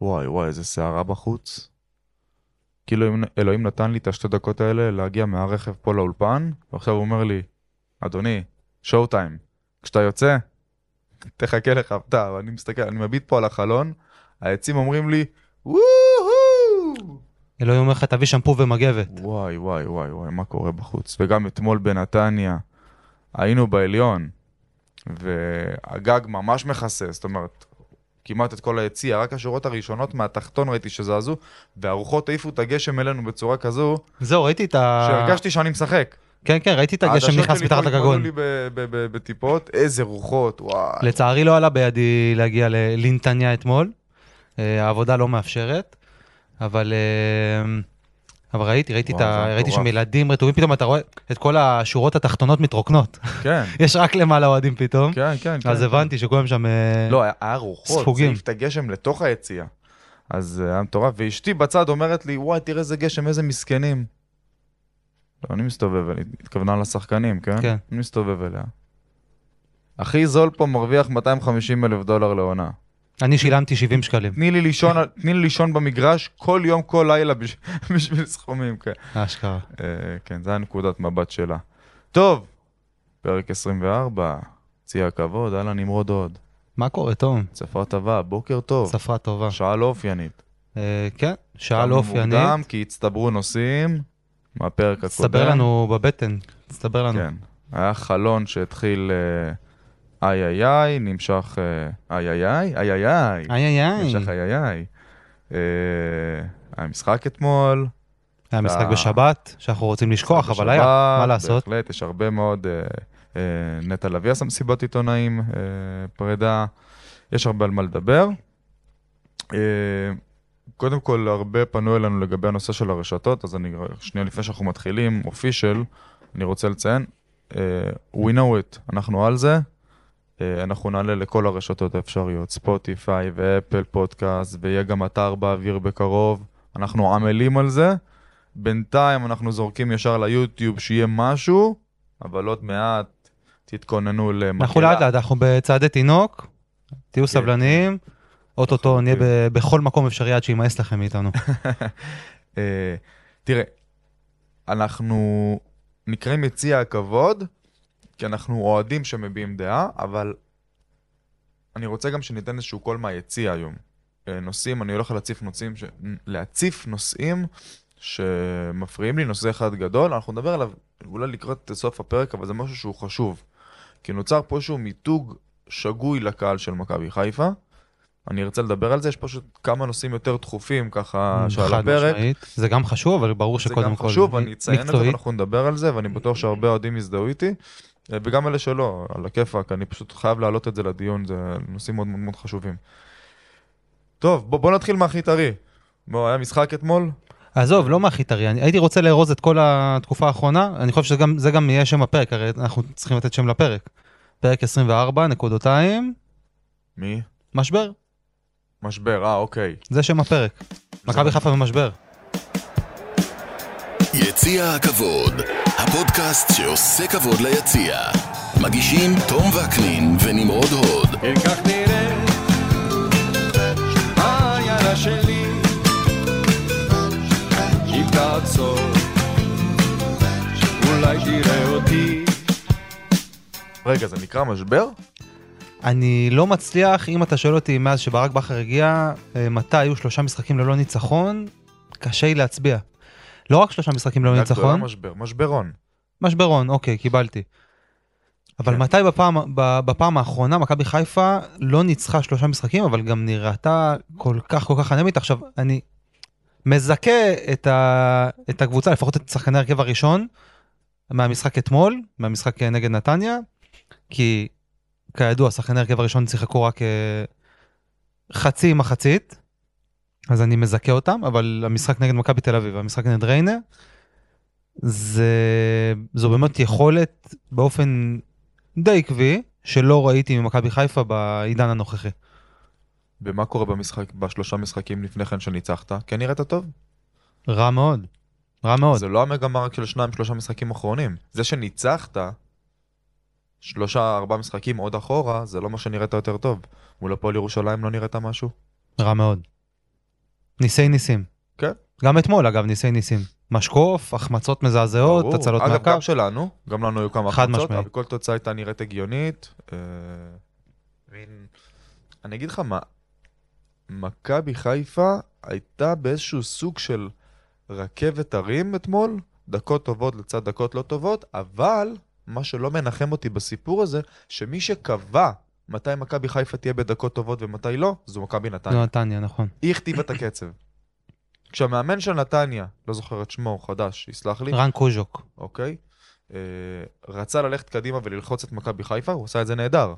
וואי וואי, איזה סערה בחוץ. כאילו אלוהים- אלוהים נתן לי את השתי דקות האלה להגיע מהרכב פה לאולפן, ועכשיו הוא אומר לי, אדוני, שואו טיים, כשאתה יוצא, תחכה לך הפתעה, ואני מסתכל, אני מביט פה על החלון, העצים אומרים לי, וואו! אלוהים אומר לך, תביא שמפו ומגבת. וואי וואי וואי וואי, מה קורה בחוץ? וגם אתמול בנתניה, היינו בעליון, והגג ממש מכסה, זאת אומרת, כמעט את כל היציע, רק השורות הראשונות מהתחתון ראיתי שזזו, והרוחות העיפו את הגשם אלינו בצורה כזו, זהו, ראיתי את ה... שהרגשתי שאני משחק. כן, כן, ראיתי את הגשם העדשות נכנס שלי מתחת פה לגגון. התמלאו לי ב- ב- ב- בטיפות, איזה רוחות, וואי. לצערי לא עלה בידי להגיע לנתניה אתמול, אה, העבודה לא מאפשרת, אבל אה, אבל ראיתי, ראיתי, וואו, ה... זה ראיתי שם. ילדים רטובים, פתאום אתה רואה את כל השורות התחתונות מתרוקנות. כן, יש רק למעלה אוהדים פתאום, כן, כן. אז כן. הבנתי שכולם שם... אה, לא, היה- רוחות, זה ספוגים. את הגשם לתוך היציע. אז אה, היה מטורף, ואשתי בצד אומרת לי, וואי, תראה איזה גשם, איזה מסכנים. לא, אני מסתובב, אני התכוונה לשחקנים, כן? כן. אני מסתובב אליה. הכי זול פה מרוויח 250 אלף דולר לעונה. אני שילמתי 70 שקלים, תני לי לישון, תני לי לישון במגרש כל יום, כל לילה בש- בשביל סכומים, כן. אשכרה. אה, כן, זו הנקודת מבט שלה. טוב, פרק 24, צי הכבוד, אהלן נמרוד עוד. מה קורה, תום? צפה טובה, בוקר טוב. שפה טובה. שעה לא אופיינית. אה, כן, שעה לא אופיינית. מוקדם, כי הצטברו נוסעים מהפרק הקודם. תסתבר לנו בבטן, תסתבר לנו. כן. היה חלון שהתחיל אה, איי איי איי, נמשך אה, איי איי איי, איי איי איי, איי איי איי. נמשך איי איי איי. אה, היה משחק אתמול. היה משחק אה, בשבת, שאנחנו רוצים לשכוח, אבל היה, מה לעשות? בהחלט, יש הרבה מאוד... נטע לביא עשה מסיבת עיתונאים, פרידה, יש הרבה על מה לדבר. קודם כל, הרבה פנו אלינו לגבי הנושא של הרשתות, אז אני, שנייה לפני שאנחנו מתחילים, אופישל, אני רוצה לציין, we know it, אנחנו על זה, אנחנו נעלה לכל הרשתות האפשריות, ספוטיפיי ואפל פודקאסט, ויהיה גם אתר באוויר בקרוב, אנחנו עמלים על זה. בינתיים אנחנו זורקים ישר ליוטיוב שיהיה משהו, אבל עוד מעט תתכוננו למקהלה. אנחנו לאט לאט, אנחנו בצעדי תינוק, תהיו כן, סבלניים, אוטוטו נהיה. ב- בכל מקום אפשרי עד שימאס לכם מאיתנו. אה, תראה, אנחנו נקראים יציע הכבוד, כי אנחנו אוהדים שמביעים דעה, אבל אני רוצה גם שניתן איזשהו קול מהיציע היום. אה, נושאים, אני הולך להציף נושאים, ש... להציף נושאים שמפריעים לי, נושא אחד גדול, אנחנו נדבר עליו אולי לקראת סוף הפרק, אבל זה משהו שהוא חשוב. כי נוצר פה איזשהו מיתוג שגוי לקהל של מכבי חיפה. אני ארצה לדבר על זה, יש פשוט כמה נושאים יותר דחופים ככה שעל הפרק. משמעית. זה גם חשוב, אבל ברור זה שקודם גם כל חשוב, אני אציין את זה. ואנחנו נדבר על זה, ואני בטוח שהרבה אוהדים יזדהו איתי, וגם אלה שלא, על הכיפאק, אני פשוט חייב להעלות את זה לדיון, זה נושאים מאוד מאוד מאוד חשובים. טוב, בוא, בוא נתחיל מהכי טרי. בוא, היה משחק אתמול? עזוב, לא מהכי טרי, אני הייתי רוצה לארוז את כל התקופה האחרונה, אני חושב שזה גם- זה גם יהיה שם הפרק, הרי אנחנו צריכים לתת שם לפרק. פרק 24, נקודותיים, מי? משבר, משבר, אה, אוקיי. זה שם הפרק. מכבי חיפה במשבר. יציע הכבוד, הפודקאסט שעושה כבוד ליציע. מגישים תום וקנין ונמרוד הוד. כן כך נראה העיירה שלי אם תעצור אולי תראה אותי רגע, זה נקרא משבר? אני לא מצליח, אם אתה שואל אותי מאז שברק בכר הגיע, אה, מתי היו שלושה משחקים ללא ניצחון, קשה לי להצביע. לא רק שלושה משחקים ללא גדולה, ניצחון, משבר, משברון. משברון, אוקיי, קיבלתי. אבל כן. מתי בפעם, בפעם האחרונה מכבי חיפה לא ניצחה שלושה משחקים, אבל גם נראתה כל כך כל כך אנמית. עכשיו, אני מזכה את, ה, את הקבוצה, לפחות את שחקני ההרכב הראשון, מהמשחק אתמול, מהמשחק נגד נתניה, כי כידוע, שחקני ההרכב הראשון שיחקו רק אה, חצי מחצית, אז אני מזכה אותם, אבל המשחק נגד מכבי תל אביב והמשחק נגד ריינה, זה, זו באמת יכולת באופן די עקבי, שלא ראיתי ממכבי חיפה בעידן הנוכחי. ומה קורה במשחק, בשלושה משחקים לפני כן שניצחת? כן נראית טוב? רע מאוד, רע מאוד. זה לא המגמה רק של שניים, שלושה משחקים אחרונים. זה שניצחת שלושה, ארבעה משחקים עוד אחורה, זה לא מה שנראית יותר טוב. מול הפועל ירושלים לא נראית משהו? רע מאוד. ניסי ניסים. כן. גם אתמול, אגב, ניסי ניסים. משקוף, החמצות מזעזעות, ברור. הצלות אגב, מהקו. גם שלנו, גם לנו היו כמה החמצות. אבל כל תוצאה הייתה נראית הגיונית. אה, מין- אני אגיד לך מה, מכבי חיפה הייתה באיזשהו סוג של רכבת הרים אתמול, דקות טובות לצד דקות לא טובות, אבל מה שלא מנחם אותי בסיפור הזה, שמי שקבע מתי מכבי חיפה תהיה בדקות טובות ומתי לא, זו מכבי זו נתניה. נתניה, נכון. היא הכתיבה את הקצב. כשהמאמן של נתניה, לא זוכר את שמו, חדש, יסלח לי, רן קוז'וק. אוקיי? אה, רצה ללכת קדימה וללחוץ את מכבי חיפה, הוא עשה את זה נהדר.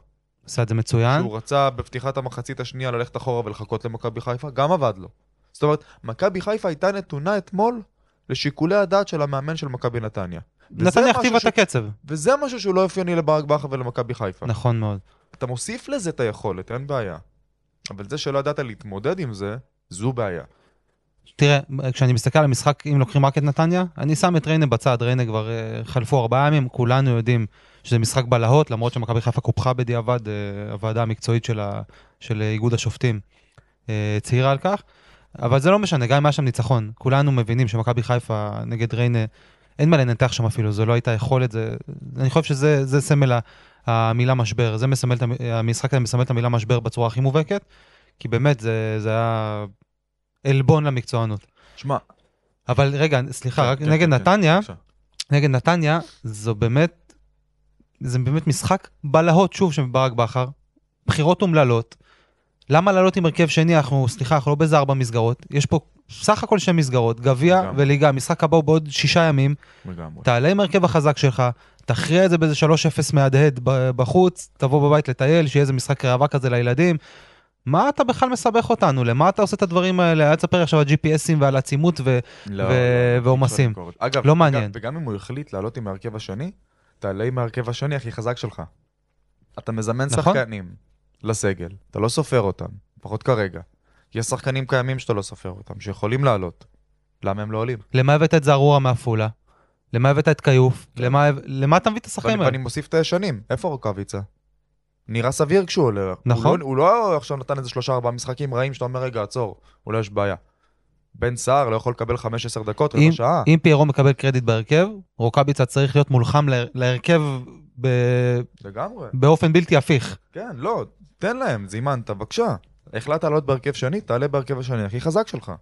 עשה את זה מצוין. כשהוא רצה בפתיחת המחצית השנייה ללכת אחורה ולחכות למכבי חיפה, גם עבד לו. זאת אומרת, מכבי חיפה הייתה נתונה אתמול לשיקולי הדעת של המאמן של מכבי נתניה. נתניה הכתיבה ש- את הקצב. וזה משהו שהוא לא אופייני לברק בכר ולמכבי חיפה. נכון מאוד. אתה מוסיף לזה את היכולת, אין בעיה. אבל זה שלא ידעת להתמודד עם זה, זו בעיה. תראה, כשאני מסתכל על המשחק, אם לוקחים רק את נתניה, אני שם את ריינה בצד, ריינה כבר אה, חלפו ארבעה ימים, כולנו יודעים שזה משחק בלהות, למרות שמכבי חיפה קופחה בדיעבד, אה, הוועדה המקצועית של, ה, של איגוד השופטים אה, הצהירה על כך, אבל זה לא משנה, גם אם היה שם ניצחון, כולנו מבינים שמכבי חיפה נגד ריינה, אין מה לנתח שם אפילו, זו לא הייתה יכולת, זה, אני חושב שזה זה סמל המילה משבר, זה מסמל, המשחק הזה מסמל את המילה משבר בצורה הכי מובהקת, כי באמת זה, זה היה עלבון למקצוענות. שמע, אבל רגע, סליחה, רק כן, נגד כן, כן, נתניה. נגד נתניה, זו באמת, זה באמת משחק בלהות, שוב, של ברק בכר. בחירות אומללות. למה לעלות עם הרכב שני? אנחנו, סליחה, אנחנו לא באיזה ארבע מסגרות. יש פה סך הכל שתי מסגרות, גביע. וליגה. המשחק הבא הוא בעוד שישה ימים. לגמרי. תעלה עם הרכב החזק שלך, תכריע את זה באיזה 3-0 מהדהד בחוץ, תבוא בבית לטייל, שיהיה איזה משחק ראווה כזה לילדים. מה אתה בכלל מסבך אותנו? למה אתה עושה את הדברים האלה? אל תספר עכשיו על GPSים ועל עצימות ו... לא, ו- לא, לא, ועומסים. ביקורת. אגב, לא מעניין. וגם אם הוא החליט לעלות עם ההרכב השני, תעלה עם ההרכב השני הכי חזק שלך. אתה מזמן נכון. שחקנים לסגל, אתה לא סופר אותם, לפחות כרגע. יש שחקנים קיימים שאתה לא סופר אותם, שיכולים לעלות. למה הם לא עולים? למה הבאת את זערורה מעפולה? למה הבאת את כיוף? למה, למה אתה מביא את השחקנים האלה? ואני מוסיף את הישנים, איפה רוקאביצה? נראה סביר כשהוא עולה. נכון. הוא לא, הוא לא עכשיו נתן איזה שלושה ארבעה משחקים רעים שאתה אומר רגע עצור, אולי יש בעיה. בן סער לא יכול לקבל 15 דקות, רבע שעה. אם פיירו מקבל קרדיט בהרכב, רוקאביצה צריך להיות מולחם לה- להרכב ב... לגמרי. באופן בלתי הפיך. כן, לא, תן להם, זימנת, בבקשה. החלטת לעלות בהרכב שני, תעלה בהרכב השני הכי חזק שלך.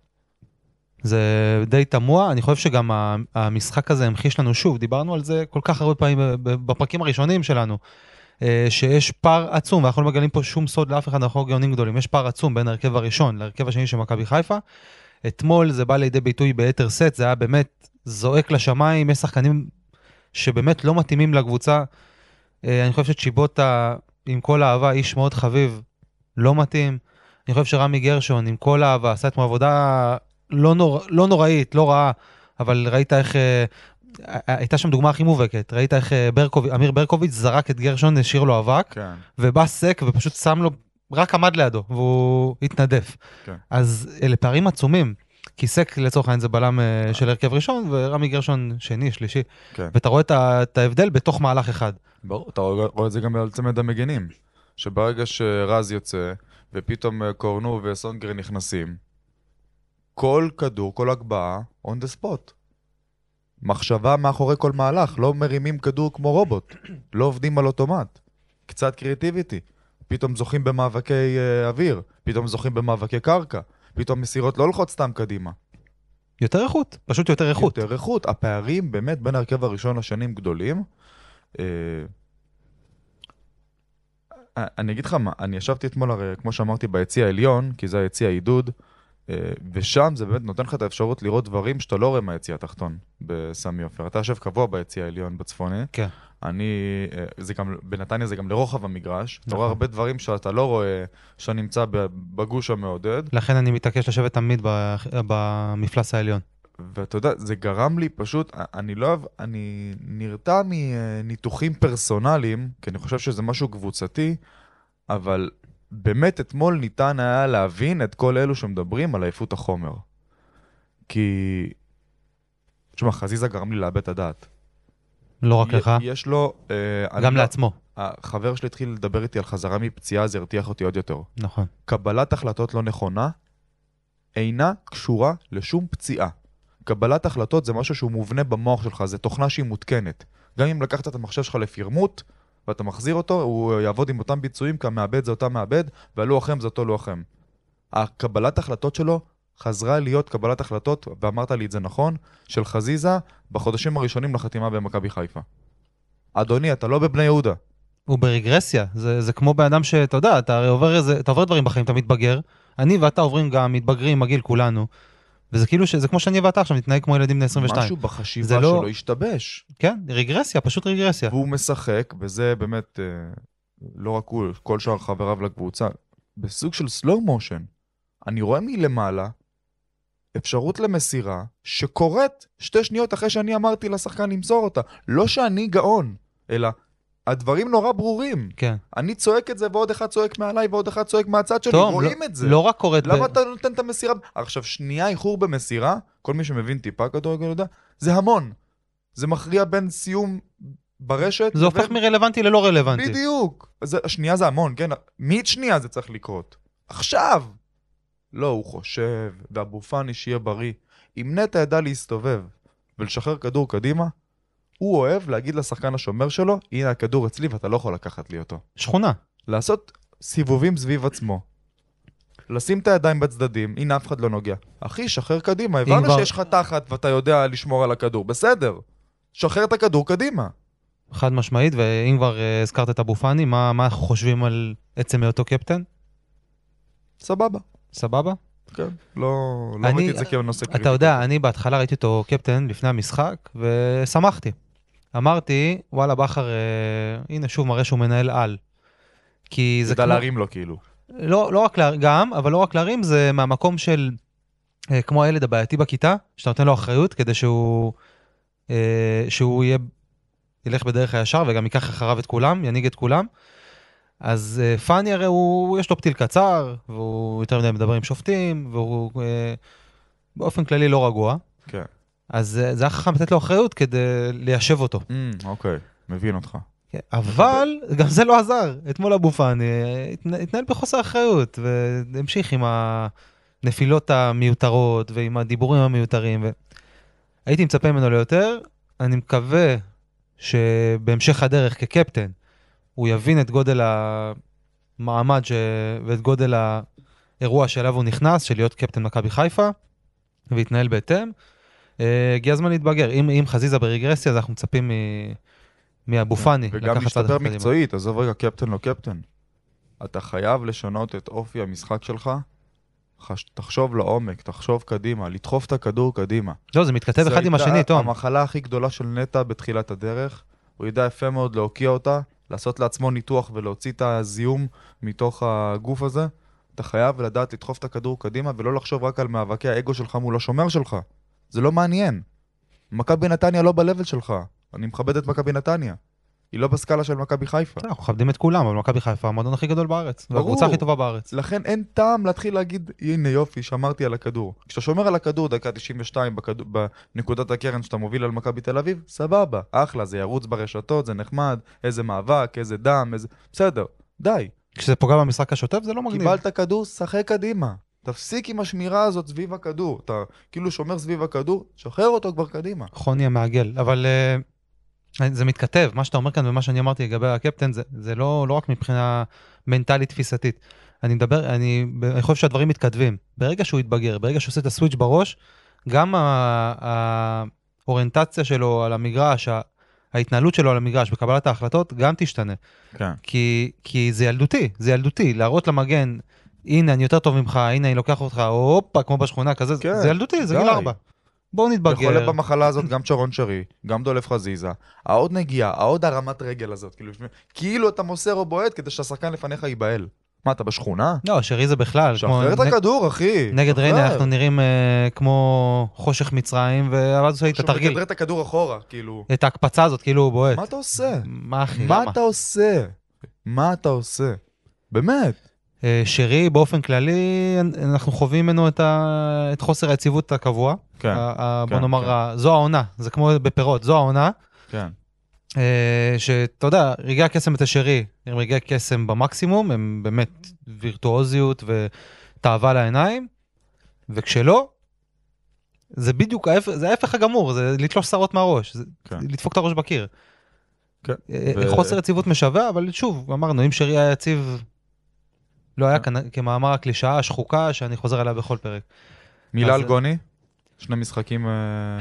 זה די תמוה, אני חושב שגם המשחק הזה המחיש לנו שוב, דיברנו על זה כל כך הרבה פעמים בפרקים הראשונים שלנו, אה, שיש פער עצום, ואנחנו לא מגלים פה שום סוד לאף אחד, אנחנו לא גאונים גדולים, יש פער עצום בין ההרכב הראשון להרכב השני של מכבי חיפה. אתמול זה בא לידי ביטוי ביתר סט, זה היה באמת זועק לשמיים, יש שחקנים שבאמת לא מתאימים לקבוצה. אה, אני חושב שצ'יבוטה, עם כל האהבה, איש מאוד חביב, לא מתאים. אני חושב שרמי גרשון, עם כל האהבה, עשה אתמול עבודה לא, נור, לא נוראית, לא רעה, אבל ראית איך... אה, הייתה שם דוגמה הכי מובהקת, ראית איך אה, ברקוב, אמיר ברקוביץ' זרק את גרשון, השאיר לו אבק, כן. ובא סק ופשוט שם לו, רק עמד לידו, והוא התנדף. כן. אז אלה פערים עצומים. כי סק לצורך העניין זה בלם אה, של הרכב ראשון, ורמי גרשון שני, שלישי. כן. ואתה רואה את ההבדל בתוך מהלך אחד. ברור, אתה רואה את זה גם על צמד המגנים. שברגע שרז יוצא, ופתאום אה, קורנו וסונגרן נכנסים, כל כדור, כל הגבהה, on the spot. מחשבה מאחורי כל מהלך, לא מרימים כדור כמו רובוט, לא עובדים על אוטומט. קצת קריאטיביטי. פתאום זוכים במאבקי אה, אוויר, פתאום זוכים במאבקי קרקע, פתאום מסירות לא הולכות סתם קדימה. יותר איכות, פשוט יותר איכות. יותר איכות. הפערים באמת בין ההרכב הראשון לשנים גדולים. אה, אה, אני אגיד לך מה, אני ישבתי אתמול, הרי, כמו שאמרתי, ביציע העליון, כי זה היציע העידוד, ושם זה באמת נותן לך את האפשרות לראות דברים שאתה לא רואה מהיציע התחתון בסמי עופר. אתה יושב קבוע ביציע העליון בצפוני. כן. אני, אה, זה גם, בנתניה זה גם לרוחב המגרש. אתה נכון. רואה הרבה דברים שאתה לא רואה, שאתה נמצא ב- בגוש המעודד. לכן אני מתעקש לשבת תמיד במפלס העליון. ואתה יודע, זה גרם לי פשוט, אני לא אוהב, אני נרתע מניתוחים פרסונליים, כי אני חושב שזה משהו קבוצתי, אבל באמת אתמול ניתן היה להבין את כל אלו שמדברים על עייפות החומר. כי... תשמע, חזיזה גרם לי לאבד את הדעת. לא רק לך, יש לו... אה, גם לא- לעצמו. החבר שלי התחיל לדבר איתי על חזרה מפציעה, זה הרתיח אותי עוד יותר. נכון. קבלת החלטות לא נכונה, אינה קשורה לשום פציעה. קבלת החלטות זה משהו שהוא מובנה במוח שלך, זה תוכנה שהיא מותקנת. גם אם לקחת את המחשב שלך לפרמוט, ואתה מחזיר אותו, הוא יעבוד עם אותם ביצועים, כי המעבד זה אותה מעבד, והלוח אם זה אותו לוח אם. הקבלת החלטות שלו חזרה להיות קבלת החלטות, ואמרת לי את זה נכון, של חזיזה בחודשים הראשונים לחתימה במכבי חיפה. אדוני, אתה לא בבני יהודה. הוא ברגרסיה, זה, זה כמו בן אדם שאתה יודע, אתה הרי עובר איזה, אתה עובר דברים בחיים, אתה מתבגר, אני ואתה עוברים גם, מתבגרים הגיל כולנו, וזה כאילו, ש, זה כמו שאני ואתה עכשיו נתנהג כמו ילדים בני 22. משהו בחשיבה לא- שלו השתבש. כן, רגרסיה, פשוט רגרסיה. והוא משחק, וזה באמת, אה, לא רק הוא, כל שאר חבריו לקבוצה, בסוג של slow motion. אני רואה מלמעלה אפשרות למסירה שקורית שתי שניות אחרי שאני אמרתי לשחקן למסור אותה. לא שאני גאון, אלא הדברים נורא ברורים. כן. אני צועק את זה ועוד אחד צועק מעליי ועוד אחד צועק מהצד שלי, טוב, רואים לא, את זה. לא רק קורית, ב- למה אתה נותן את המסירה? עכשיו, שנייה איחור במסירה, כל מי שמבין טיפה כדורגל יודע, זה המון. זה מכריע בין סיום ברשת... זה הופך לבין- מרלוונטי ללא רלוונטי. בדיוק. זה, שנייה זה המון, כן? מאית שנייה זה צריך לקרות. עכשיו! לא, הוא חושב, ואבו פאני שיהיה בריא. אם נטע ידע להסתובב ולשחרר כדור קדימה, הוא אוהב להגיד לשחקן השומר שלו, הנה הכדור אצלי ואתה לא יכול לקחת לי אותו. שכונה. לעשות סיבובים סביב עצמו. לשים את הידיים בצדדים, הנה אף אחד לא נוגע. אחי, שחרר קדימה, הבנו כבר- שיש לך תחת ואתה יודע לשמור על הכדור, בסדר. שחרר את הכדור קדימה. חד משמעית, ואם כבר אה, הזכרת את אבו פאני, מה, מה אנחנו חושבים על עצם היותו קפטן? סבבה. סבבה? כן. לא, לא אני- ראיתי את זה כנושא קריטי. אתה יודע, אני בהתחלה ראיתי אותו קפטן לפני המשחק, ושמחתי. אמרתי, וואלה, בכר, אה, הנה שוב מראה שהוא מנהל על. כי זה כמו... להרים לו כאילו. לא, לא רק להרים, גם, אבל לא רק להרים, זה מהמקום של, אה, כמו הילד הבעייתי בכיתה, שאתה נותן לו אחריות כדי שהוא, אה, שהוא יהיה, ילך בדרך הישר וגם ייקח אחריו את כולם, ינהיג את כולם. אז אה, פאני הרי הוא, יש לו פתיל קצר, והוא יותר מדי מדבר עם שופטים, והוא אה, באופן כללי לא רגוע. כן. אז אה, זה היה חכם לתת לו אחריות כדי ליישב אותו. Mm, אוקיי, מבין אותך. כן, אבל גם זה לא עזר. אתמול אבו פאני אה, התנ- התנהל בחוסר אחריות, והמשיך עם הנפילות המיותרות ועם הדיבורים המיותרים. ו... הייתי מצפה ממנו ליותר, אני מקווה שבהמשך הדרך כקפטן, הוא יבין את גודל המעמד ש... ואת גודל האירוע שאליו הוא נכנס, של להיות קפטן מכבי חיפה, ויתנהל בהתאם. אה, הגיע הזמן להתבגר. אם, אם חזיזה ברגרסיה, אז אנחנו מצפים מ... מאבו פאני וגם להשתפר. מקצועית, עזוב רגע קפטן לא קפטן. אתה חייב לשנות את אופי המשחק שלך. חש- תחשוב לעומק, תחשוב קדימה, לדחוף את הכדור קדימה. לא, זה מתכתב זו אחד עם השני, תום. המחלה הכי גדולה של נטע בתחילת הדרך. הוא ידע יפה מאוד להוקיע אותה, לעשות לעצמו ניתוח ולהוציא את הזיהום מתוך הגוף הזה. אתה חייב לדעת לדחוף את הכדור קדימה ולא לחשוב רק על מאבקי האגו שלך מול השומר שלך. זה לא מעניין. מכבי נתניה לא ב-level שלך. אני מכבד את מכבי נתניה. היא לא בסקאלה של מכבי חיפה. אנחנו מכבדים את כולם, אבל מכבי חיפה המועדון הכי גדול בארץ. ברור. והקבוצה הכי טובה בארץ. לכן אין טעם להתחיל להגיד, הנה יופי, שמרתי על הכדור. כשאתה שומר על הכדור דקה 92 בכדור, בנקודת הקרן שאתה מוביל על מכבי תל אביב, סבבה, אחלה, זה ירוץ ברשתות, זה נחמד, איזה מאבק, איזה דם, איזה... בסדר, די. כשזה פוגע במשחק השוטף זה לא מגניב. קיבלת כדור, שחק קדימה. תפסיק עם השמירה הזאת סביב הכדור. אתה כאילו שומר סביב הכדור, שחרר אותו כבר קדימה. חוני המעגל. אבל אה, זה מתכתב, מה שאתה אומר כאן ומה שאני אמרתי לגבי הקפטן, זה, זה לא, לא רק מבחינה מנטלית תפיסתית. אני מדבר, אני, אני חושב שהדברים מתכתבים. ברגע שהוא יתבגר, ברגע שהוא עושה את הסוויץ' בראש, גם ה- האוריינטציה שלו על המגרש, ההתנהלות שלו על המגרש בקבלת ההחלטות, גם תשתנה. כן. כי, כי זה ילדותי, זה ילדותי, להראות למגן, הנה אני יותר טוב ממך, הנה אני לוקח אותך, הופה, כמו בשכונה, כזה, כן, זה ילדותי, זה. גיל ארבע. בואו נתבגר. במחלה הזאת גם שרון שרי, גם דולף חזיזה. העוד נגיעה, העוד הרמת רגל הזאת, כאילו, כאילו אתה מוסר או בועט כדי שהשחקן לפניך ייבהל. מה, אתה בשכונה? לא, שרי זה בכלל, שחרר את הכדור, אחי. נגד שחרר. ריינה אנחנו נראים אה, כמו חושך מצרים, ואז עושה את שהוא התרגיל, מכדרר את הכדור אחורה, כאילו. את ההקפצה הזאת, כאילו הוא בועט. מה אתה עושה? מה אחי, מה? אתה עושה? מה אתה עושה? באמת. אה, שרי באופן כללי, אנחנו חווים ממנו את ה- את חוסר היציבות הקבוע. כן, ה- ה- בוא כן, נאמר, כן. ה- זו העונה, זה כמו בפירות, זו העונה. כן. אה, שאתה יודע, רגעי הקסם את השרי הם רגעי קסם במקסימום, הם באמת וירטואוזיות ותאווה לעיניים. וכשלא, זה בדיוק ההפך, זה ההפך הגמור, זה לתלוש שערות מהראש, זה כן. לדפוק את הראש בקיר. כן. אה, ו- חוסר יציבות משווע, אבל שוב, אמרנו, אם שרי היה יציב, לא היה. כנ- כמאמר הקלישאה השחוקה שאני חוזר עליה בכל פרק. מילה אז- על גוני? שני משחקים, אה,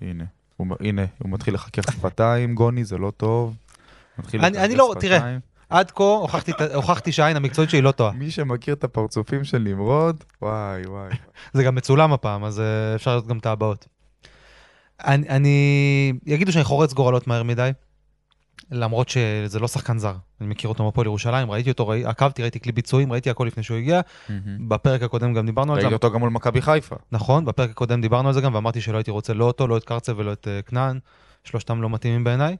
הנה. הוא מ- הנה, הוא מתחיל לחכך שפתיים, גוני, זה לא טוב. אני- לא- תראה. עד כה הוכחתי שהעין המקצועית שלי לא טועה. מי שמכיר את הפרצופים של נמרוד, וואי וואי. זה גם מצולם הפעם, אז אה, אפשר לראות גם את הבאות. אני, אני... יגידו שאני חורץ גורלות מהר מדי, למרות שזה לא שחקן זר. אני מכיר אותו מהפועל ירושלים, ראיתי אותו, ראי, עקבתי, ראיתי כלי ביצועים, ראיתי הכל לפני שהוא הגיע. בפרק הקודם גם דיברנו על זה. ראיתי אותו גם מול מכבי חיפה. נכון, בפרק הקודם דיברנו על זה גם, ואמרתי שלא הייתי רוצה לא אותו, לא את קרצב ולא את אה, כנען, שלושתם לא מתאימים בעיניי,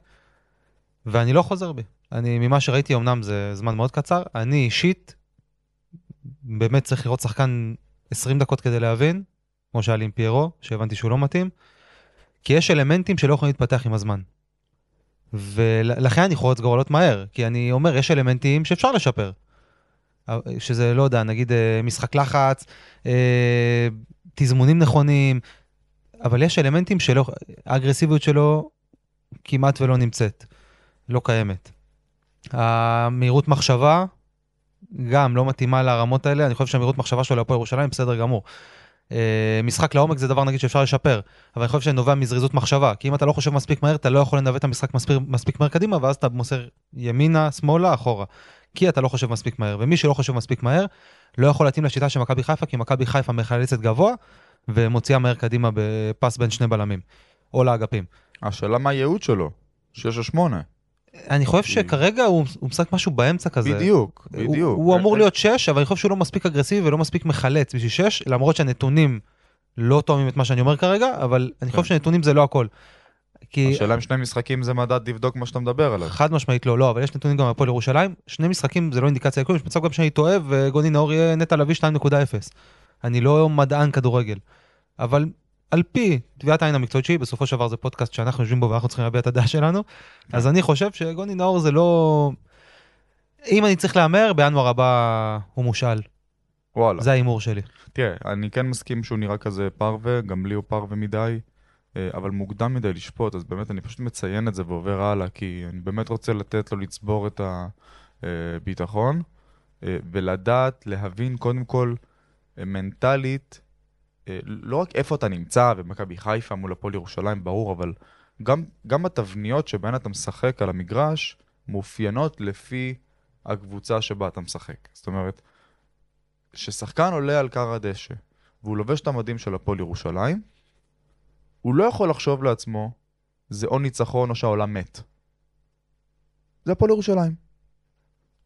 ואני לא חוזר בי. אני, ממה שראיתי, אמנם זה זמן מאוד קצר, אני אישית, באמת צריך לראות שחקן 20 דקות כדי להבין, כמו שהיה לי עם פיירו, שהבנתי שהוא לא מתאים, כי יש אלמנטים שלא יכולים להתפתח עם הזמן. ולכן אני חורץ גורלות מהר, כי אני אומר, יש אלמנטים שאפשר לשפר. שזה, לא יודע, נגיד אה, משחק לחץ, אה, תזמונים נכונים, אבל יש אלמנטים שלא, האגרסיביות שלו כמעט ולא נמצאת, לא קיימת. המהירות מחשבה גם לא מתאימה לרמות האלה, אני חושב שהמהירות מחשבה שלו להפועל ירושלים בסדר גמור. אה, משחק לעומק זה דבר נגיד שאפשר לשפר, אבל אני חושב שנובע מזריזות מחשבה, כי אם אתה לא חושב מספיק מהר, אתה לא יכול לנווט את המשחק מספיק, מספיק מהר קדימה, ואז אתה מוסר ימינה, שמאלה, אחורה. כי אתה לא חושב מספיק מהר, ומי שלא חושב מספיק מהר, לא יכול להתאים לשיטה של מכבי חיפה, כי מכבי חיפה מחלצת גבוה, ומוציאה מהר קדימה בפס בין שני בלמים, או לאגפים. השאלה מה הייעוד שלו? שש או שמונה. אני חושב שכרגע הוא, הוא משחק משהו באמצע כזה. בדיוק, בדיוק. הוא אמור להיות שש, אבל אני חושב שהוא לא מספיק אגרסיבי ולא מספיק מחלץ בשביל שש, למרות שהנתונים לא תואמים את מה שאני אומר כרגע, אבל אני חושב כן. שנתונים זה לא הכל. כי השאלה אם שני משחקים זה מדד לבדוק מה שאתה מדבר עליו. חד משמעית לא, לא, אבל יש נתונים גם מהפועל ירושלים, שני משחקים זה לא אינדיקציה לכלום, יש מצב גם שאני טועה וגוני נאור יהיה נטע לביא 2.0. אני לא מדען כדורגל, אבל על פי טביעת העין המקצועית שלי, בסופו של דבר זה פודקאסט שאנחנו יושבים בו ואנחנו צריכים להביע את הדעה שלנו, אז אני חושב שגוני נאור זה לא... אם אני צריך להמר, בינואר הבא הוא מושאל, וואלה. זה ההימור שלי. תראה, אני כן מסכים שהוא נראה כזה פרווה, גם לי הוא פרווה מדי, אה, אבל מוקדם מדי לשפוט, אז באמת אני פשוט מציין את זה ועובר הלאה, כי אני באמת רוצה לתת לו לצבור את הביטחון, אה, ולדעת, להבין קודם כל אה, מנטלית, אה, לא רק איפה אתה נמצא, במכבי חיפה מול הפועל ירושלים, ברור, אבל גם, גם התבניות שבהן אתה משחק על המגרש, מאופיינות לפי הקבוצה שבה אתה משחק. זאת אומרת, כששחקן עולה על קר הדשא והוא לובש את המדים של הפועל ירושלים, הוא לא יכול לחשוב לעצמו, זה או ניצחון או שהעולם מת. זה הפועל ירושלים.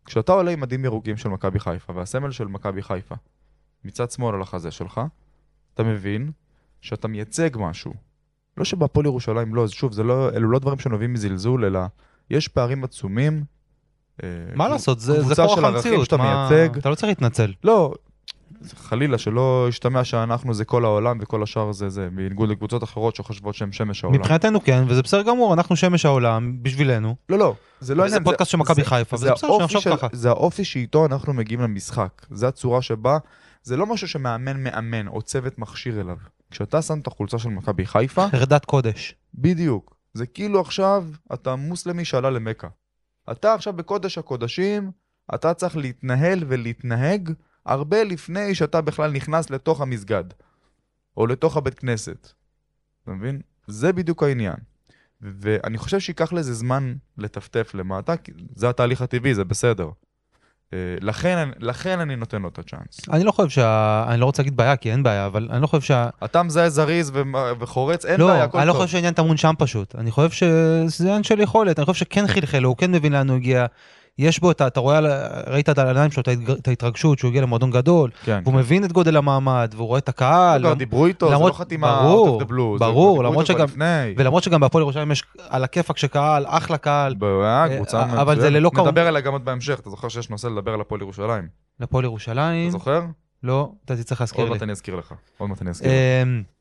כשאתה עולה עם מדים ירוקים של מכבי חיפה והסמל של מכבי חיפה מצד שמאל על החזה שלך, אתה מבין שאתה מייצג משהו. לא שבהפועל ירושלים לא, אז שוב, זה לא, אלו לא דברים שנובעים מזלזול, אלא יש פערים עצומים. אה, מה לעשות, זה זה קבוצה כורח של ערכים המציאות, שאתה מה- מייצג. אתה לא צריך להתנצל. לא, חלילה, שלא ישתמע שאנחנו זה כל העולם וכל השאר זה זה, בניגוד לקבוצות אחרות שחושבות שהם שמש העולם. מבחינתנו כן, וזה בסדר גמור, אנחנו שמש העולם בשבילנו. לא, לא, זה לא העניין. פודקאסט של מכבי חיפה, זה וזה בסדר, שנחשוב ככה. זה האופי שאיתו אנחנו מגיעים למשחק. זה הצורה שבה, זה לא משהו שמאמן מאמן או צוות מכשיר אליו. כשאתה שם את החולצה של מכבי חיפה, חרדת קודש. בדיוק. זה כאילו עכשיו אתה מוסלמי שעלה למכה. אתה עכשיו בקודש הקודשים, אתה צריך להתנהל ולהתנהג הרבה לפני שאתה בכלל נכנס לתוך המסגד. או לתוך הבית כנסת. אתה מבין? זה בדיוק העניין. ואני חושב שייקח לזה זמן לטפטף למטה, כי זה התהליך הטבעי, זה בסדר. אה, לכן, לכן אני נותן לו את הצ'אנס. אני לא חושב שה... אני לא רוצה להגיד בעיה, כי אין בעיה, אבל אני לא חושב שה... אתה מזהה זריז ו- וחורץ, אין לא, בעיה, הכל אני לא טוב. חושב שהעניין טמון שם פשוט. אני חושב שזה עניין של יכולת, אני חושב שכן חלחל הוא כן מבין לאן הוא הגיע. יש בו את ה... אתה רואה, ראית את העיניים שלו, את ההתרגשות שהוא הגיע למועדון גדול, כן, והוא מבין את גודל המעמד, והוא רואה את הקהל, כבר דיברו איתו, זה לא למרות- חתימה ברור, out of the blue, ברור, למרות שגם- לפני. ולמרות שגם בהפועל ירושלים יש על הכיפאק שקהל, אחלה קהל, אה, קבוצה אה, אבל זה מצוינת. ללא קהל. נדבר עליה גם עוד בהמשך, אתה זוכר שיש נושא לדבר על הפועל ירושלים? לפועל ירושלים, אתה זוכר? לא, אתה תצטרך להזכיר עוד לי. מעט אני אזכיר לך. עוד מעט אני אזכיר לך.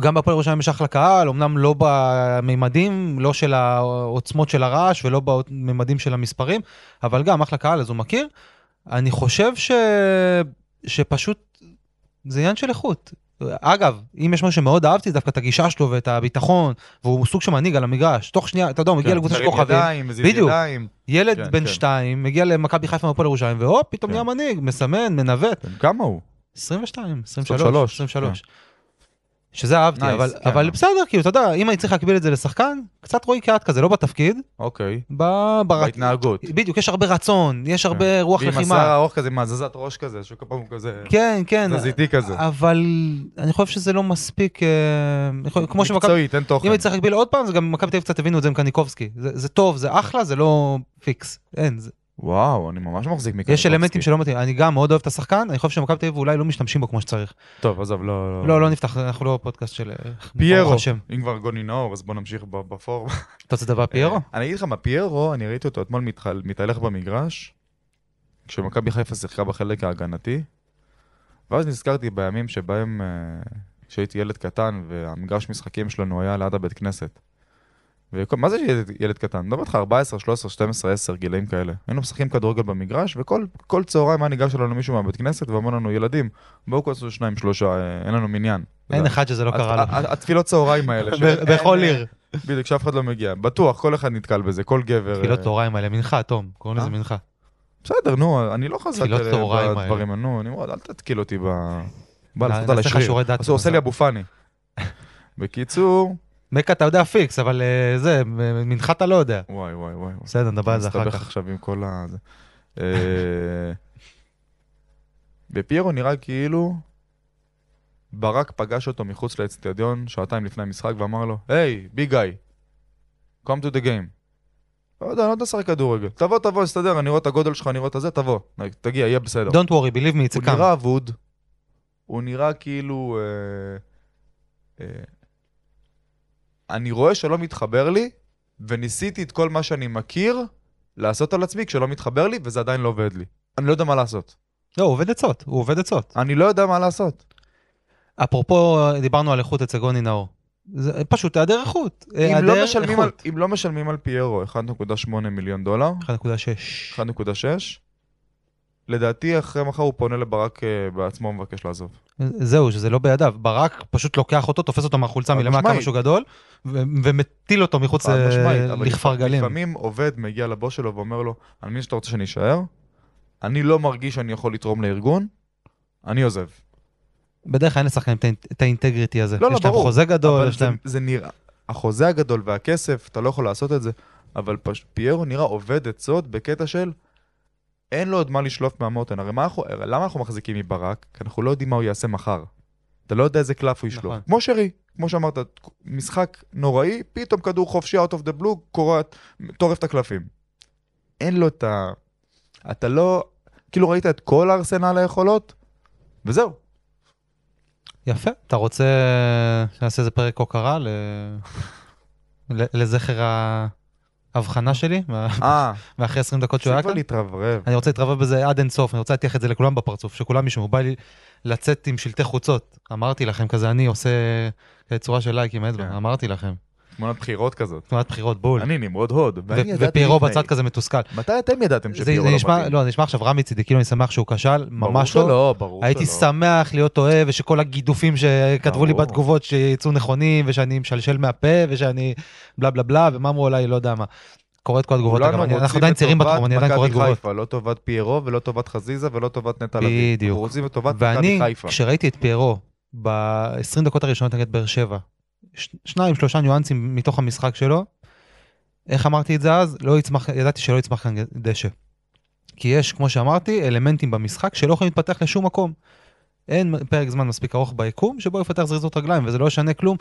גם בהפועל ירושלים יש אחלה קהל, אמנם לא בממדים, לא של העוצמות של הרעש ולא בממדים של המספרים, אבל גם אחלה קהל, אז הוא מכיר. אני חושב ש... שפשוט, זה עניין של איכות. אגב, אם יש משהו שמאוד אהבתי, דווקא את הגישה שלו ואת הביטחון, והוא סוג של מנהיג על המגרש, תוך שנייה, אתה יודע, הוא מגיע לקבוצה של כוכבים, בדיוק. ילד כן, בן כן. שתיים, מגיע למכבי חיפה מהפועל ירושלים, והופ, פתאום כן. נהיה מנהיג, מסמן, מנווט. כמה הוא? 22, 23, 23, 23. שזה אהבתי, Nice, אבל, כן. אבל בסדר, כאילו, אתה יודע, אם אני צריך להקביל את זה לשחקן, קצת רועי קהת כזה, לא בתפקיד, אוקיי. ב- בר- בהתנהגות. בדיוק, יש הרבה רצון, יש הרבה רוח ועם השיער לחימה. הארוך כזה, עם הזזת ראש כזה, שכל פעם הוא כזה... כן, כן, תזזיתי כזה. אבל אני חושב שזה לא מספיק, אה, חושב- כמו שמכבי, מקצועית, אין תוכן. אם אני צריך להקביל עוד פעם, זה גם מכבי תל אביב קצת הבינו את זה עם קניקובסקי. זה זה טוב, זה אחלה, זה לא פיקס. אין, זה- וואו, אני ממש מחזיק מקניקובסקי. יש אלמנטים שלא מתאים. אני גם מאוד אוהב את השחקן, אני חושב שמכבי תל אביב אולי לא משתמשים בו כמו שצריך. טוב, עזוב, לא... לא, לא נפתח, אנחנו לא פודקאסט של... אה, פיירו. אם כבר גוני נאור, אז בוא נמשיך בפורום. אתה רוצה לדבר על פיירו? אני אגיד לך מה, פיירו, אני ראיתי אותו אתמול מתהלך במגרש, כשמכבי חיפה שיחקה בחלק ההגנתי, ואז נזכרתי בימים שבהם, אה, כשהייתי ילד קטן, והמגרש משחקים שלנו היה ליד הבית כנסת. וכל- מה זה ילד, ילד קטן? אני מדבר איתך 14, 13, 12, 10, גילאים כאלה. היינו משחקים כדורגל במגרש, וכל כל צהריים היה ניגש אלינו מישהו מהבית כנסת ואומר לנו, ילדים, בואו כנסו שניים, שלושה, אה, אין לנו מניין. אין אחד שזה לא קרה לו. ה- התפילות צהריים האלה. בכל אין- עיר. בדיוק, שאף אחד לא מגיע. בטוח, כל אחד נתקל בזה, כל גבר. תפילות אה, צהריים האלה, מנחה, תום, קוראים לזה אה? מנחה. בסדר, נו, אני לא חזק אה, בדברים, נו, נמרוד, אל תתקיל אותי ב... בא לעשות עליי לך שריר. שיעורי דת אז הוא עושה לי. אבו פאני. בקיצור, מכה אתה יודע פיקס, אבל אה, זה, מנחה אתה לא יודע. וואי וואי וואי. בסדר, נדבר על זה אחר מסתבך כך. עכשיו עם כל ה... אה, ופיירו נראה כאילו ברק פגש אותו מחוץ לאצטדיון שעתיים לפני המשחק ואמר לו, היי, ביג גאי, come to the game. לא יודע, אני לא יודע לשחק כדורגל. תבוא, תבוא, הסתדר, אני רואה את הגודל שלך, אני רואה את הזה, תבוא. תגיע, יהיה בסדר. Don't worry, believe me, it's הוא a come. נראה אבוד, הוא נראה כאילו... אה, אה, אני רואה שלא מתחבר לי, וניסיתי את כל מה שאני מכיר לעשות על עצמי כשלא מתחבר לי, וזה עדיין לא עובד לי. אני לא יודע מה לעשות. לא, הוא עובד עצות, הוא עובד עצות. אני לא יודע מה לעשות. אפרופו, דיברנו על איכות אצל גוני נאור. זה פשוט היעדר איכות. אם לא, משלמים על, איכות. אם לא משלמים על פיירו 1.8 מיליון דולר, 1.6. 1.6, לדעתי אחרי מחר הוא פונה לברק אה, בעצמו ומבקש לעזוב. זהו, שזה לא בידיו. ברק פשוט לוקח אותו, תופס אותו מהחולצה מלמעלה כמה. שהוא גדול, ו- ומטיל אותו מחוץ אה, לכפר גלים. לפעמים עובד מגיע לבוס שלו ואומר לו, אני מבין שאתה רוצה שאני אשאר, אני לא מרגיש שאני יכול לתרום לארגון, אני עוזב. בדרך כלל אין לשחקנים את האינ- את האינטגריטי הזה. לא, לא, יש להם ברור. חוזה גדול, יש להם... זה נראה, החוזה הגדול והכסף, אתה לא יכול לעשות את זה, אבל פש... פיירו נראה עובד עצות בקטע של אין לו עוד מה לשלוף מהמותן. הרי אנחנו, למה אנחנו מחזיקים מברק? כי אנחנו לא יודעים מה הוא יעשה מחר. אתה לא יודע איזה קלף הוא ישלוף. נכון. כמו שרי, כמו שאמרת, משחק נוראי, פתאום כדור חופשי out of the blue, קורע, טורף את הקלפים. אין לו את ה... אתה לא... כאילו ראית את כל הארסנל היכולות, וזהו. יפה. אתה רוצה שנעשה איזה פרק הוקרה ל- לזכר ההבחנה שלי, מה- אה, מאחרי 20 דקות שהוא היה תפסיק כבר כאן? להתרברב. אני רוצה להתרבב בזה עד אין סוף, אני רוצה להטיח את זה לכולם בפרצוף, שכולם ישמעו. בא לי לצאת עם שלטי חוצות. אמרתי לכם, כזה אני עושה צורה של לייקים, אצבע, כן. אמרתי לכם. תמונת בחירות כזאת. תנועת בחירות בול. אני נמרוד הוד, ואני ופיירו. בצד כזה מתוסכל. מתי אתם ידעתם שפיירו לא מתאים? לא, זה נשמע עכשיו רע מצידי, כאילו אני שמח שהוא כשל, ממש ברור לא. שלא, ברור הייתי שלא. שמח להיות אוהב, ושכל הגידופים שכתבו לי ברור. בתגובות שיצאו נכונים, ושאני משלשל מהפה, ושאני בלה בלה בלה, ומה אמרו עליי, לא יודע מה. קורא את כל התגובות, אנחנו עדיין צעירים בתחום, אני עדיין קורא תגובות. לא טובת פיירו ולא טובת חזיזה ולא טובת נטע לביא. בדיוק. אנחנו רוצים את טובת מכבי ואני, חיפה. כשראיתי את פיירו ב-20 דקות הראשונות נגד באר שבע, שניים, שלושה ניואנסים מתוך המשחק שלו, איך אמרתי את זה אז? לא יצמח, ידעתי שלא יצמח כאן דשא. כי יש, כמו שאמרתי, אלמנטים במשחק שלא יכולים להתפתח לשום מקום. אין פרק זמן מספיק ארוך ביקום שבו יפתח זריזות רגליים, וזה לא ישנה כלום.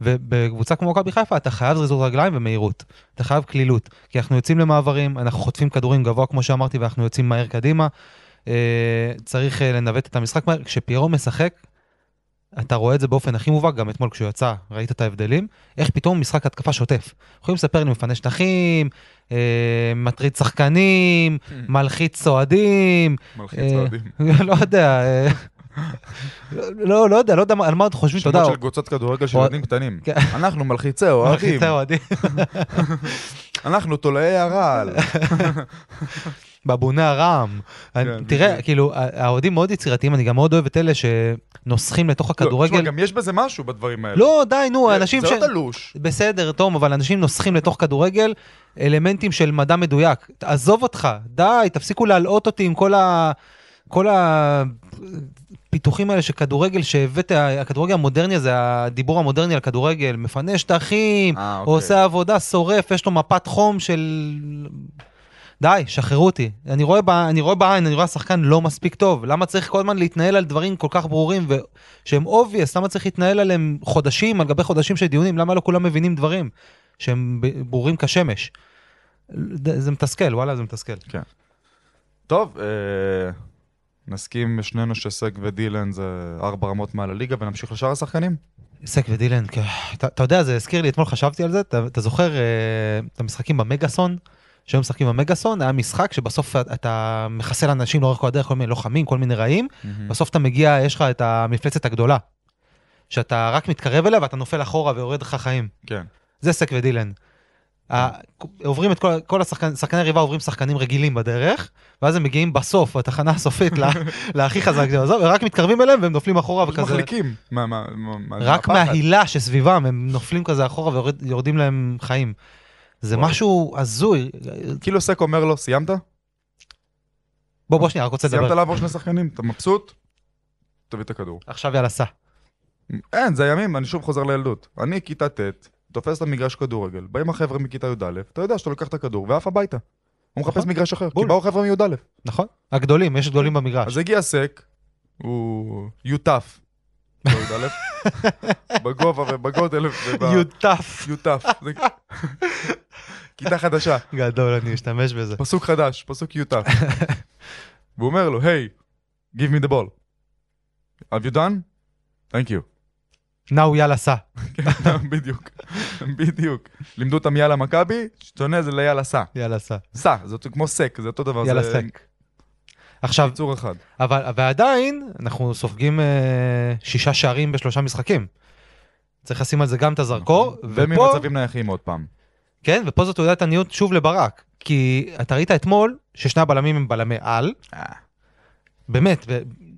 ובקבוצה כמו מכבי חיפה אתה חייב זריזות רגליים ומהירות. אתה חייב קלילות. כי אנחנו יוצאים למעברים, אנחנו חוטפים כדורים גבוה כמו שאמרתי, ואנחנו יוצאים מהר קדימה. אה, צריך אה, לנווט את המשחק מהר. כשפיירו משחק, אתה רואה את זה באופן הכי מובהק, גם אתמול כשהוא יצא, ראית את ההבדלים, איך פתאום משחק התקפה שוטף. יכולים לספר לי מפנה שטחים, אה, מטריד שחקנים, מלחיץ אוהדים, מלחיץ אה, אוהדים. לא יודע, אה, לא, לא יודע, לא יודע על מה אתם חושבים, יודע, שמות של קבוצות כדורגל של ילדים קטנים. כן. אנחנו מלחיצי אוהדים. מלחיצי אוהדים. אנחנו תולעי הרעל. בבוני הרעם. כן, תראה. כאילו, האוהדים מאוד יצירתיים, אני גם מאוד אוהב את אלה שנוסחים לתוך לא, תשמע, הכדורגל. גם יש בזה משהו בדברים האלה. לא, די, נו, זה- אנשים זה ש... לא תלוש. בסדר, תום, אבל אנשים נוסחים לתוך כדורגל אלמנטים של מדע מדויק. עזוב אותך, די, תפסיקו להלאות אותי עם כל ה... כל הפיתוחים האלה של כדורגל שהבאת, הכדורגל המודרני הזה, הדיבור המודרני על כדורגל, מפנה שטחים, אה, הוא עושה עבודה, שורף, יש לו מפת חום של... די, שחררו אותי. אני רואה, ב... אני רואה בעין, אני רואה השחקן לא מספיק טוב. למה צריך כל הזמן להתנהל על דברים כל כך ברורים ו... שהם obvious? למה צריך להתנהל עליהם חודשים על גבי חודשים של דיונים? למה לא כולם מבינים דברים שהם ברורים כשמש? זה מתסכל, וואלה, זה מתסכל. טוב, אה, נסכים שנינו שסק ודילן זה ארבע רמות מעל הליגה ונמשיך לשאר השחקנים? סק ודילן, כן. אתה, אתה יודע, זה הזכיר לי, אתמול חשבתי על זה, אתה, אתה זוכר אה, את המשחקים במגאסון? שהיו משחקים במגאסון, היה משחק שבסוף אתה מחסל אנשים לאורך כל הדרך, כל מיני לוחמים, כל מיני רעים, בסוף אתה מגיע, יש לך את המפלצת הגדולה. שאתה רק מתקרב אליה ואתה נופל אחורה ויורד לך חיים. כן. זה סק ודילן. עוברים את כל, כל השחקנים, שחקני הריבה עוברים שחקנים רגילים בדרך, ואז הם מגיעים בסוף, בתחנה הסופית, לה- להכי חזק ורק מתקרבים אליהם והם נופלים אחורה וכזה. מחליקים. מה- מה- מה- רק. מההילה שסביבם, הם נופלים כזה אחורה ויורדים להם חיים. זה. משהו הזוי. כאילו סק אומר לו, סיימת? בוא, בוא שנייה, רק רוצה סיימת לדבר. לעבור שני שחקנים? אתה מבסוט? תביא את הכדור. עכשיו יאללה, סע. אין, זה ימים, אני שוב חוזר לילדות. אני כיתה ט', תופס את המגרש כדורגל, באים החבר'ה מכיתה י"א, אתה יודע שאתה לוקח את הכדור ועף הביתה. הוא מחפש נכון. מגרש אחר, כי. באו חבר'ה מי"א. נכון? הגדולים, יש גדולים במגרש. אז הגיע סק, הוא יוטף. לא י"א, בגובה ובגודל וב... יוטף. יוטף. כיתה חדשה, גדול, אני אשתמש בזה. פסוק חדש, פסוק יוטף. והוא אומר לו, היי, give me the ball. have you done? thank you. נאו יאללה, סע. בדיוק, בדיוק. לימדו אותם יאללה מכבי, שונה זה ליאללה סע. יאללה, סע. סע, זה כמו סק, זה אותו דבר. יאללה, זה סק. עכשיו, קיצור אחד. אבל ועדיין, אנחנו סופגים אה, שישה שערים בשלושה משחקים. צריך לשים על זה גם את הזרקור, ופה, וממצבים נייחים עוד פעם. כן, ופה זו תעודת עניות שוב לברק. כי אתה ראית אתמול ששני הבלמים הם בלמי על, אה. באמת,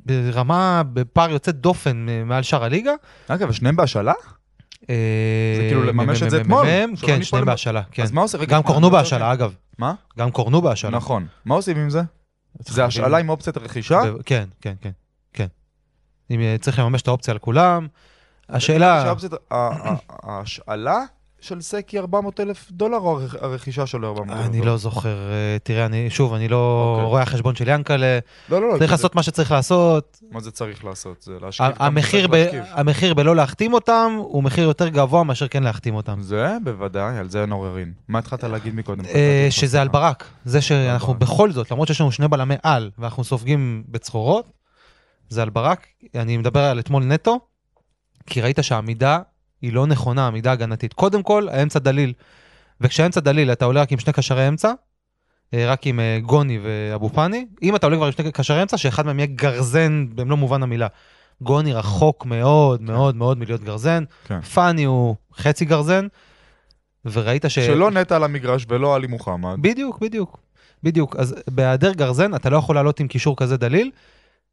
ברמה, בפער יוצא דופן מעל שאר הליגה. אגב, שניהם בהשאלה? אה, כאילו לממש את זה אתמול, כן, שניהם בהשאלה, כן. אז מה עושה? רגע, גם קורנו בהשאלה, אגב. מה? גם קורנו בהשאלה. נכון. מה עושים עם זה? זה השאלה עם אופציית רכישה? כן, כן, כן, כן. אם צריך לממש את האופציה על כולם. השאלה, שהאופציית- ה- ה- ההשאלה של סק היא 400 אלף דולר או הרכ- הרכישה שלו 400 אלף דולר? אני לא זוכר, אה, תראה, אני, שוב, אני לא אוקיי. רואה החשבון של ינקלה, לא, לא, לא. צריך זה- לעשות מה שצריך לעשות. מה זה צריך לעשות? זה להשכיב המחיר ב-. המחיר בלא להחתים אותם הוא מחיר יותר גבוה מאשר כן להחתים אותם. זה בוודאי, על זה אין עוררין. מה התחלת להגיד מקודם? אה, שזה על ברק, זה שאנחנו. בכל זאת, למרות שיש לנו שני בלמי על ואנחנו סופגים בצרורות, זה על ברק, אני מדבר על אתמול נטו, כי ראית שהעמידה היא לא נכונה, עמידה הגנתית. קודם כל, האמצע דליל, וכשהאמצע דליל אתה עולה רק עם שני קשרי אמצע, אה, רק עם אה, גוני ואבו פאני, אם אתה עולה כבר עם שני קשרי אמצע, שאחד מהם יהיה גרזן במלוא מובן המילה. גוני רחוק מאוד מאוד מאוד מלהיות גרזן, כן. פאני הוא חצי גרזן, וראית ש... שלא נטע על המגרש ולא עלי מוחמד. בדיוק, בדיוק. בדיוק. אז בהיעדר גרזן, אתה לא יכול לעלות עם קישור כזה דליל,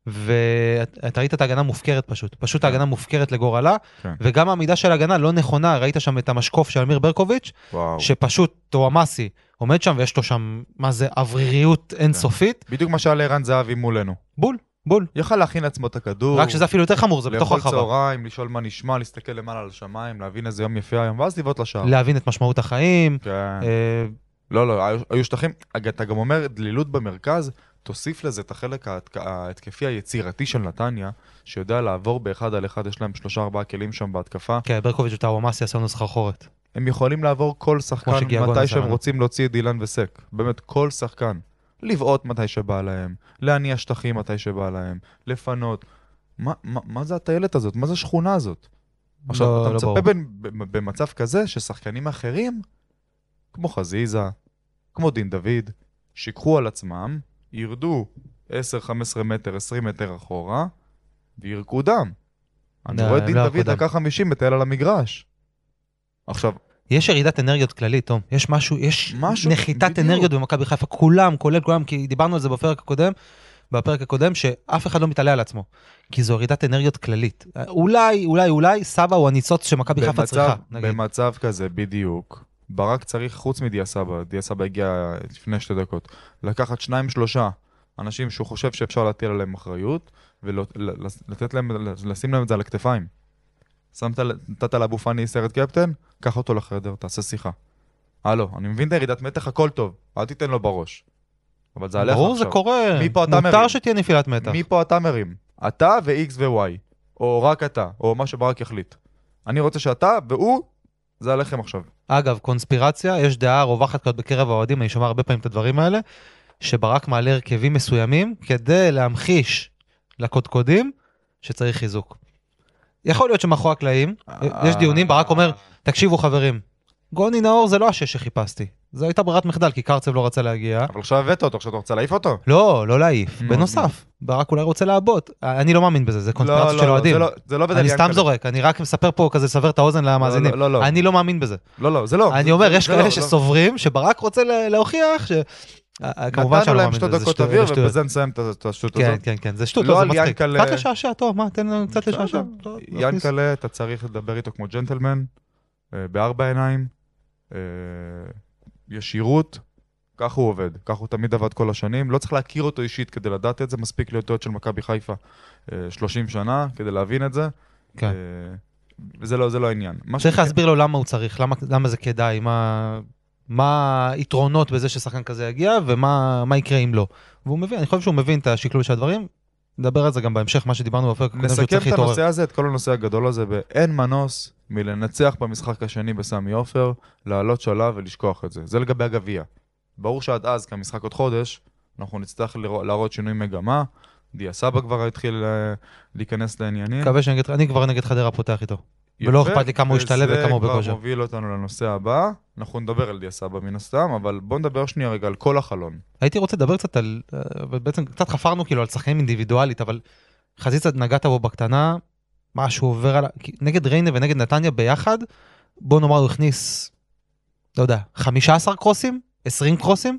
ואתה ראית את ההגנה מופקרת פשוט. פשוט כן. ההגנה מופקרת לגורלה, כן. וגם העמידה של ההגנה לא נכונה, ראית שם את המשקוף של אמיר ברקוביץ', וואו. שפשוט טועמאסי עומד שם ויש לו שם, מה זה, אווריריות אינסופית. בדיוק מה שהיה לערן זהבי מולנו. בול, בול. יכל להכין לעצמו את הכדור. רק שזה אפילו יותר חמור, זה בתוך לאכול הרחבה. צהריים, לשאול מה נשמע, להסתכל למעלה על השמיים, להבין איזה יום יפה היום, ואז לבעוט לשער. להבין את משמעות החיים. כן. אה, לא, לא, היו- שטחים, אתה גם אומר דלילות במרכז, תוסיף לזה את החלק ההתק- ההתקפי היצירתי של נתניה, שיודע לעבור באחד על אחד, יש להם שלושה ארבעה כלים שם בהתקפה. כן, ברקוביץ' וטעוואמאסי עשו לנו סחרחורת. הם יכולים לעבור כל שחקן מתי שהם. רוצים להוציא את דילן וסק. באמת, כל שחקן. לבעוט מתי שבא להם, להניע שטחים מתי שבא להם, לפנות. מה, מה, מה זה הטיילת הזאת? מה זה השכונה הזאת? עכשיו, לא- אתה לא מצפה. בין, במצב כזה ששחקנים אחרים, כמו חזיזה, כמו דין דוד, שיקחו על עצמם, ירדו 10-15 מטר, 20 מטר אחורה, וירקו דם. אני לא, רואה את דין לא דוד. דקה 50 מטייל על המגרש. עכשיו, יש ירידת אנרגיות כללית, תום. יש משהו, יש משהו, נחיתת בדיוק. אנרגיות במכבי חיפה, כולם, כולל כולם, כי דיברנו על זה בפרק הקודם, בפרק הקודם, שאף אחד לא מתעלה על עצמו. כי זו ירידת אנרגיות כללית. אולי, אולי, אולי, סבא הוא הניצוץ שמכבי חיפה צריכה, נגיד. במצב כזה, בדיוק. ברק צריך, חוץ מדיה סבא, דיה סבא הגיע לפני שתי דקות, לקחת שניים שלושה אנשים שהוא חושב שאפשר להטיל עליהם אחריות, ולתת להם, לשים להם את זה על הכתפיים. שמת, נתת לאבו פאני סרט קפטן, קח אותו לחדר, תעשה שיחה. הלו, אני מבין את הירידת מתח, הכל טוב, אל תיתן לו בראש. אבל זה עליך ברור, עכשיו. זה קורה. מפה אתה מותר מרים. שתהיה נפילת מתח. מפה אתה מרים. אתה ו-X ו-Y. או רק אתה, או מה שברק יחליט. אני רוצה שאתה והוא, זה עליכם עכשיו. אגב, קונספירציה, יש דעה רווחת כזאת בקרב האוהדים, אני שומע הרבה פעמים את הדברים האלה, שברק מעלה הרכבים מסוימים כדי להמחיש לקודקודים שצריך חיזוק. יכול להיות שמאחורי הקלעים, יש דיונים, ברק אומר, תקשיבו חברים, גוני נאור זה לא השש שחיפשתי, זו הייתה ברירת מחדל, כי קרצב לא רצה להגיע. אבל עכשיו הבאת אותו, עכשיו אתה רוצה להעיף אותו? לא, לא להעיף, נו, בנוסף, ברק אולי רוצה לעבוד, אני לא מאמין בזה, זה קונספירציה של אוהדים. זה לא, זה לא בדל אני סתם. זורק, אני רק מספר פה כזה לסבר את האוזן למאזינים. לא, לא, לא. אני לא מאמין בזה. לא, לא, זה לא. אני אומר, יש לא, כאלה לא. שסוברים שברק רוצה לה- להוכיח ש... אה, כמובן נתנו שאני לא להם מאמין שתי בזה, זה דקות שטויות, אוויר, זה שטויות. ובזה נסיים את השטות כן, הזאת. כן, כן, זה שטות, לא לא, זה מצחיק. קצת לשעשע, טוב, מה, תן לנו קצת לשעשע. ינקלה, אתה צריך לדבר איתו כמו ג'נטלמן, אה, בארבע עיניים, אה, ישירות, ככה הוא עובד, ככה הוא תמיד עבד כל השנים, לא צריך להכיר אותו אישית כדי לדעת את זה, מספיק להיות אוהד של מכבי חיפה אה, 30 שנה כדי להבין את זה, כן. אה, וזה לא, זה לא העניין. צריך להסביר לו למה הוא צריך, למה- למה זה כדאי, מה... מה היתרונות בזה ששחקן כזה יגיע ומה מה יקרה אם לא. והוא מבין, אני חושב שהוא מבין את השקלול של הדברים. נדבר על זה גם בהמשך, מה שדיברנו בפרק הקודם שהוא נסכם צריך את להתעורר. הנושא הזה, את כל הנושא הגדול הזה, באין מנוס מלנצח במשחק השני בסמי עופר, לעלות שלב ולשכוח את זה. זה לגבי הגביע. ברור שעד אז, כי המשחק עוד חודש, אנחנו נצטרך לראות- להראות שינוי מגמה. דיה סבא כבר התחיל אה, להיכנס לעניינים. מקווה שאני נגד- אני כבר נגד חדרה פותח איתו. ולא יפה, אכפת לי כמה הוא ישתלב וכמה הוא וזה בכושר. כבר מוביל אותנו לנושא הבא. אנחנו נדבר על דיה סבא מן הסתם, אבל בואו נדבר שנייה רגע על כל החלון. הייתי רוצה לדבר קצת על, אה, בעצם קצת חפרנו כאילו על שחקנים אינדיבידואלית, אבל חזיזה נגעת בו בקטנה, מה שהוא עובר על, ה- כי נגד ריינה ונגד נתניה ביחד, בוא נאמר הוא הכניס, לא יודע, 15 קרוסים? 20 קרוסים?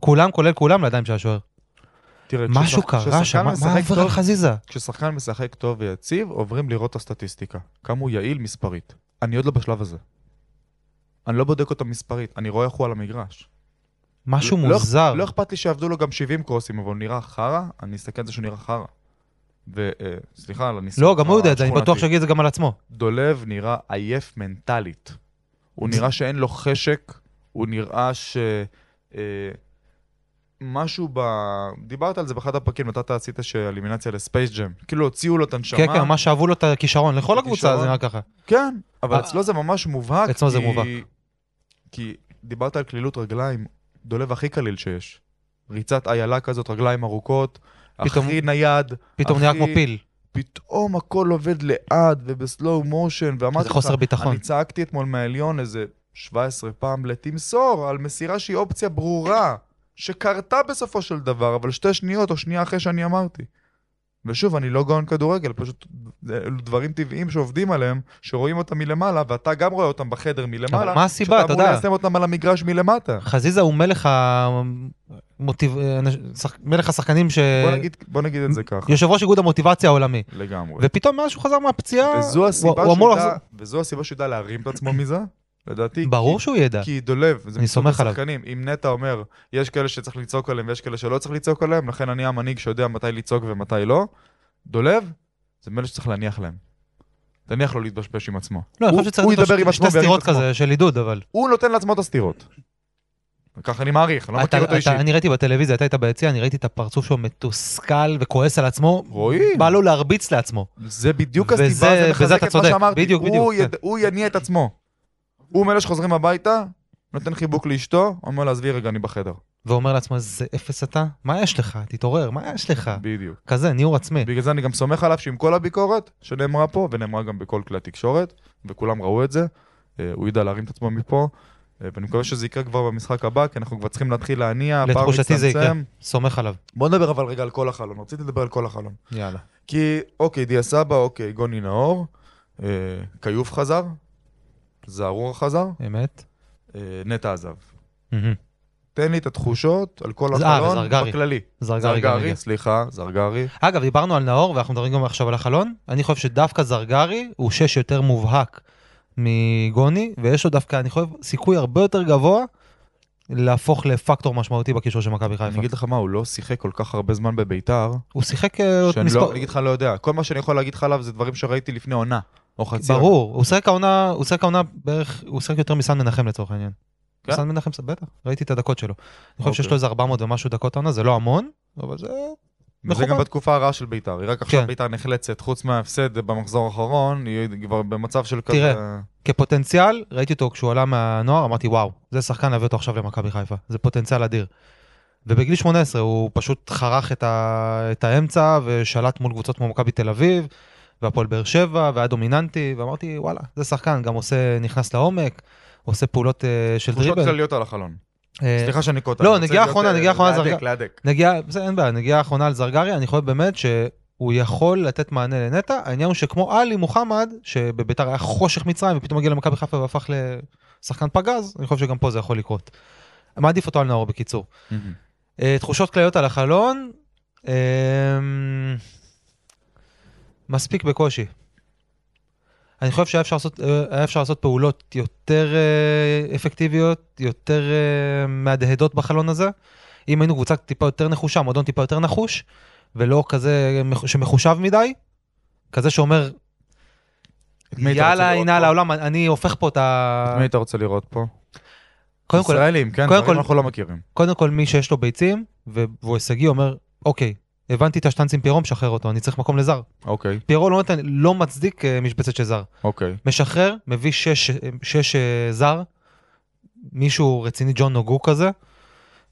כולם, כולל כולם, לידיים של השוער. תראה, משהו כששח- קרה שם, מה- עובר על חזיזה? כששחקן משחק טוב ויציב, עוברים לראות את הסטטיסטיקה. כמה הוא יעיל מספרית. אני עוד לא בשלב הזה. אני לא בודק אותו מספרית, אני רואה איך הוא על המגרש. משהו לא- מוזר. לא אכפת לי שיעבדו לו גם 70 קרוסים, אבל הוא נראה חרא, אני אסתכל על זה שהוא נראה חרא. וסליחה על הניסוח לא, גם הוא יודע את זה, אני. בטוח שיגיד את זה גם על עצמו. דולב נראה עייף מנטלית. הוא נראה שאין לו חשק, הוא נראה ש... אה, משהו ב... דיברת על זה באחד הפרקים, נתת עשית שאלימינציה לספייס ג'ם. כאילו הוציאו לו את הנשמה. כן, כן, ממש שאבו לו את הכישרון, לכל הקבוצה זה. נראה ככה. כן, אבל אה, אצלו זה ממש מובהק. אצלו זה מובהק. כי דיברת על קלילות רגליים, דולב הכי קליל שיש. ריצת איילה כזאת, רגליים ארוכות, פתאום- הכי נייד. פתאום הכי- כמו פיל. פתאום הכל עובד לאט ובסלואו מושן, ואמרתי ביטחון. אני צעקתי אתמול מהעליון איזה 17 פעם לתמסור על מסירה שהיא אופציה ברורה, שקרתה בסופו של דבר, אבל שתי שניות או שנייה אחרי שאני אמרתי. ושוב, אני לא גאון כדורגל, פשוט זה- אלו דברים טבעיים שעובדים עליהם, שרואים אותם מלמעלה, ואתה גם רואה אותם בחדר מלמעלה. אבל מה הסיבה, שאתה אתה אמור יודע? ליישם אותם על המגרש מלמטה. חזיזה הוא מלך המוטיב... שח- מלך השחקנים ש... בוא נגיד, בוא נגיד את זה ככה, יושב ראש איגוד המוטיבציה העולמי. לגמרי. ופתאום מאז שהוא חזר מהפציעה, וזו הסיבה הוא- הוא אמור לחזור- וזו הסיבה שהוא ידע להרים את עצמו מזה, לדעתי. ברור כי- שהוא ידע. כי דולב, זה אני מסוג סומך עליו. השחקנים. אם נטע אומר, יש כאלה שצריך לצעוק עליהם ויש כאלה שלא צריך לצעוק עליהם, לכן אני המנהיג שיודע מתי לצעוק ומתי לא. דולב, זה מאלה שצריך להניח להם. תניח לו להתבשבש עם עצמו. לא, אני חושב שצריך ידבר עם שתי עצמו וירים את סטירות עצמו. כזה של עידוד, אבל... הוא נותן לעצמו את הסתירות. ככה אני מעריך, אני לא מכיר אותו אישית. אני ראיתי בטלוויזיה, אתה היית ביציע, אני ראיתי את הפרצוף שלו מתוסכל וכועס על עצמו. רואים. בא לו להרביץ לעצמו. זה בדיוק הסיבה, זה מחזק את מה. שאמרתי. בדיוק, בדיוק, הוא יניע את עצמו. הוא מאלה שחוזרים הביתה, נותן חיבוק לאשתו, אומר לה, עזבי רגע, אני בחדר. ואומר לעצמו, איזה אפס אתה? מה יש לך? תתעורר, מה יש לך? בדיוק. כזה, ניעור עצמי. בגלל זה אני גם סומך עליו שעם כל הביקורת שנאמרה פה, ונאמרה גם בכל כלי התקשורת, וכולם ראו את זה, אה, הוא ידע להרים את עצמו מפה, אה, ואני מקווה שזה יקרה כבר במשחק הבא, כי אנחנו כבר צריכים להתחיל להניע, הפער לתחושתי זה יקרה. מצטמצם. סומך עליו. בוא נדבר אבל רגע על כל החלון, רציתי לדבר על כל החלון. יאללה. כי, אוקיי, דיה סבא, אוקיי, גוני נאור, אה, כיוף חזר, זערורה חזר, אמת. אה, נטע עזב. תן לי את התחושות על כל אה, החלון. בכללי. זרגרי הגיע. סליחה, זרגרי. אגב, דיברנו על נאור, ואנחנו מדברים גם עכשיו על החלון. אני חושב שדווקא זרגרי הוא שש יותר מובהק מגוני, ויש לו דווקא, אני חושב, סיכוי הרבה יותר גבוה להפוך לפקטור משמעותי בקישור של מכבי אני חיפה. אגיד לך מה, הוא לא שיחק כל כך הרבה זמן בביתר, הוא שיחק אה, שאני מספר... לא, אני אגיד לך, לא יודע. כל מה שאני יכול להגיד לך עליו זה דברים שראיתי לפני עונה, או חצי עונה. ברור, הוא שיחק העונה, הוא שיחק העונה בערך, הוא שיחק יותר מסן מנחם לצורך העניין. כן? סן מנחם, בטח, ראיתי את הדקות שלו. אני חושב שיש אוקיי. לו איזה 400 ומשהו דקות העונה, זה לא המון, אבל זה... וזה גם. בתקופה הרעה של ביתר. היא רק עכשיו כן. ביתר נחלצת, חוץ מההפסד במחזור האחרון, היא כבר במצב של כזה... תראה. כפוטנציאל, ראיתי אותו כשהוא עלה מהנוער, אמרתי וואו, זה שחקן להביא אותו עכשיו למכבי חיפה, זה פוטנציאל אדיר. ובגיל 18 הוא פשוט חרך את, ה... את האמצע ושלט מול קבוצות כמו מכבי תל אביב, והפועל באר שבע, והיה דומיננטי, ואמרתי וואלה, זה שחקן, גם עושה, נכנס לעומק, עושה פעולות אה, של תחושות דריבל. כלליות על החלון. אה, סליחה שאני קוטע. לא, נגיעה אחרונה, אה, נגיעה אחרונה להדק, זרגרי. להדק. נגיעה, בסדר, אין בעיה, נגיעה אחרונה על זרגרי, אני חושב באמת שהוא יכול לתת מענה לנטע, העניין הוא שכמו עלי מוחמד, שבביתר היה חושך מצרים ופתאום הגיע למכבי חיפה והפך לשחקן פגז, אני חושב שגם פה זה יכול לקרות. מעדיף אותו על נאור בקיצור. תחושות כלליות על החלון, אה, מספיק בקושי. אני חושב שהיה אפשר לעשות, אה, אפשר לעשות פעולות יותר אה, אפקטיביות, יותר אה, מהדהדות בחלון הזה. אם היינו קבוצה טיפה יותר נחושה, מועדון טיפה יותר נחוש, ולא כזה מח- שמחושב מדי, כזה שאומר, יאללה, הנה על? העולם, אני הופך פה את ה... את מי היית רוצה לראות פה? קודם כל, ישראלים, כן, דברים אנחנו לא מכירים. קודם כל מי שיש לו ביצים, והוא הישגי, אומר, אוקיי, הבנתי את השטנץ עם פיירו, משחרר אותו, אני צריך מקום לזר. אוקיי, פיירו לא, נותן, לא מצדיק אה, משבצת של זר. אוקיי. משחרר, מביא שש, שש אה, זר, מישהו רציני, ג'ון נוגו כזה,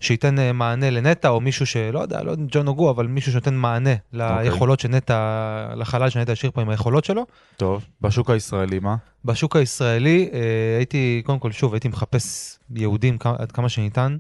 שייתן אה, מענה לנטע, או מישהו שלא יודע, לא ג'ון נוגו, אבל מישהו שנותן מענה ליכולות שנטע, לחלל שנטע השאיר פה עם היכולות שלו. טוב, בשוק הישראלי מה? בשוק הישראלי אה, הייתי, קודם כל, שוב, הייתי מחפש יהודים עד כמה שניתן.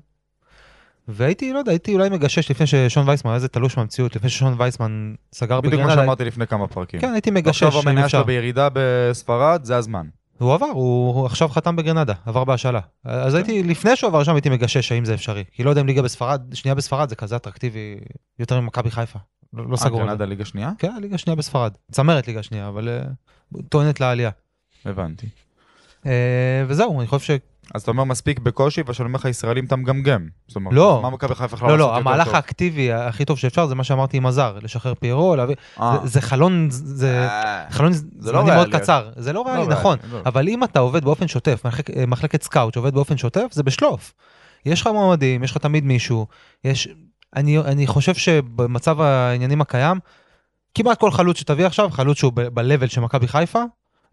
והייתי, לא יודע, הייתי אולי מגשש לפני ששון וייסמן היה איזה תלוש מהמציאות, לפני ששון וייסמן סגר בדיוק מה בגרנדה. שאמרתי לפני כמה פרקים. כן, הייתי מגשש עכשיו המניה. שלו בירידה בספרד, זה הזמן. הוא עבר, הוא, הוא עכשיו חתם בגרנדה, עבר בהשאלה. אז הייתי, לפני שהוא עבר שם הייתי מגשש האם זה אפשרי. כי לא יודע אם ליגה בספרד, שנייה בספרד זה כזה אטרקטיבי יותר ממכבי חיפה. לא, לא אה, סגור זה. גרנדה ליגה שנייה? כן, ליגה שנייה בספרד. צמרת ליגה שנייה, אבל uh, טוענת לעלייה. הבנתי. Uh, וזהו, אני חושב. אז אתה אומר מספיק בקושי, וכשאני אומר לך ישראלים אתה מגמגם. זאת אומרת, לא. מה מכבי חיפה יכולה לא, לעשות לא, המהלך טוב? האקטיבי הכי טוב שאפשר זה מה שאמרתי עם הזר, לשחרר פיירו, להביא... אה. זה, זה חלון, זה אה, חלון לא זמני מאוד. קצר. זה לא ריאלי, ריאלי, נכון. לא. אבל אם אתה עובד באופן שוטף, מחלק, מחלקת סקאוט שעובד באופן שוטף, זה בשלוף. יש לך מועמדים, יש לך תמיד מישהו, יש... אני, אני חושב שבמצב העניינים הקיים, כמעט כל חלוץ שתביא עכשיו, חלוץ שהוא ב-level של מכבי חיפה,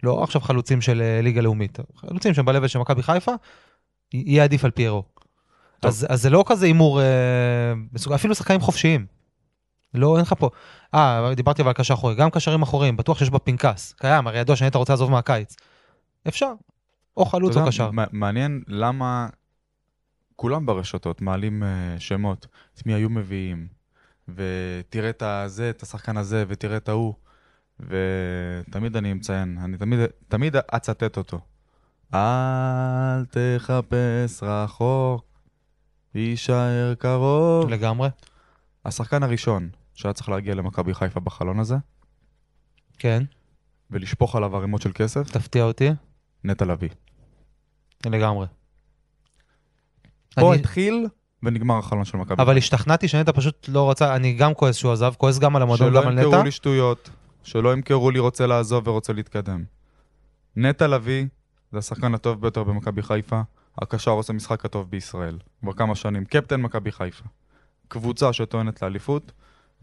לא עכשיו חלוצים של אה, ליגה לאומית, חלוצים שהם ב-level של מכבי חיפה, יהיה עדיף על פיירו. אז, אז זה לא כזה הימור, אה, אפילו שחקנים חופשיים. לא, אין לך פה. אה, דיברתי אבל על קשר אחורי, גם קשרים אחוריים, בטוח שיש בפנקס. קיים, הרי ידוע שנטע רוצה לעזוב מהקיץ. אפשר. או חלוץ או קשר. מע- מעניין למה כולם ברשתות מעלים אה, שמות, את מי היו מביאים, ותראה את הזה, את השחקן הזה, ותראה את ההוא, ותמיד אני מציין, אני תמיד, תמיד אצטט אותו. אל תחפש רחוק, יישאר קרוב. לגמרי. השחקן הראשון שהיה צריך להגיע למכבי חיפה בחלון הזה, כן, ולשפוך עליו ערימות של כסף, תפתיע אותי. נטע לביא. לגמרי. פה אני- התחיל ונגמר החלון של מכבי אבל השתכנעתי שנטע פשוט לא רצה, אני גם כועס שהוא עזב, כועס גם על המועדון, שלא גם על נטע. ימכרו לי שטויות, שלא ימכרו לי רוצה לעזוב ורוצה להתקדם. נטע לביא זה השחקן הטוב ביותר במכבי חיפה, הקשר עושה משחק הטוב בישראל, כבר כמה שנים, קפטן מכבי חיפה. קבוצה שטוענת לאליפות,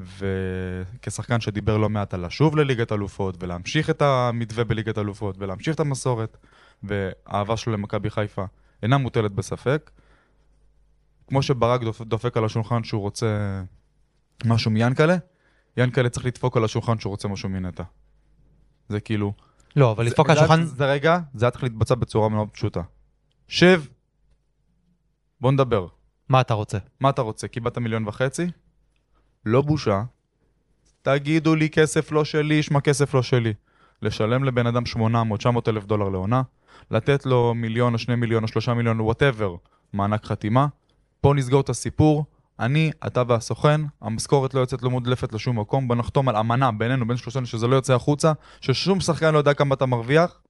וכשחקן שדיבר לא מעט על לשוב לליגת אלופות, ולהמשיך את המתווה בליגת אלופות, ולהמשיך את המסורת, והאהבה שלו למכבי חיפה אינה מוטלת בספק. כמו שברק דופ- דופק על השולחן שהוא רוצה משהו מיאנקלה, ינקלה צריך לדפוק על השולחן שהוא רוצה משהו מנטע. זה כאילו... לא, אבל לדפוק על השולחן, זה רגע, זה היה צריך להתבצע בצורה מאוד פשוטה. שב, בוא נדבר. מה אתה רוצה? מה אתה רוצה? קיבלת מיליון וחצי? לא בושה. תגידו לי כסף לא שלי, שמע כסף לא שלי. לשלם לבן אדם 800, 900 אלף דולר לעונה, לתת לו מיליון או שני מיליון או שלושה מיליון, whatever, מענק חתימה. פה נסגור את הסיפור. אני, אתה והסוכן, המשכורת לא יוצאת לא מודלפת לשום מקום, בוא נחתום על אמנה בינינו, בין שלושתנו, שזה לא יוצא החוצה, ששום שחקן לא יודע כמה אתה מרוויח,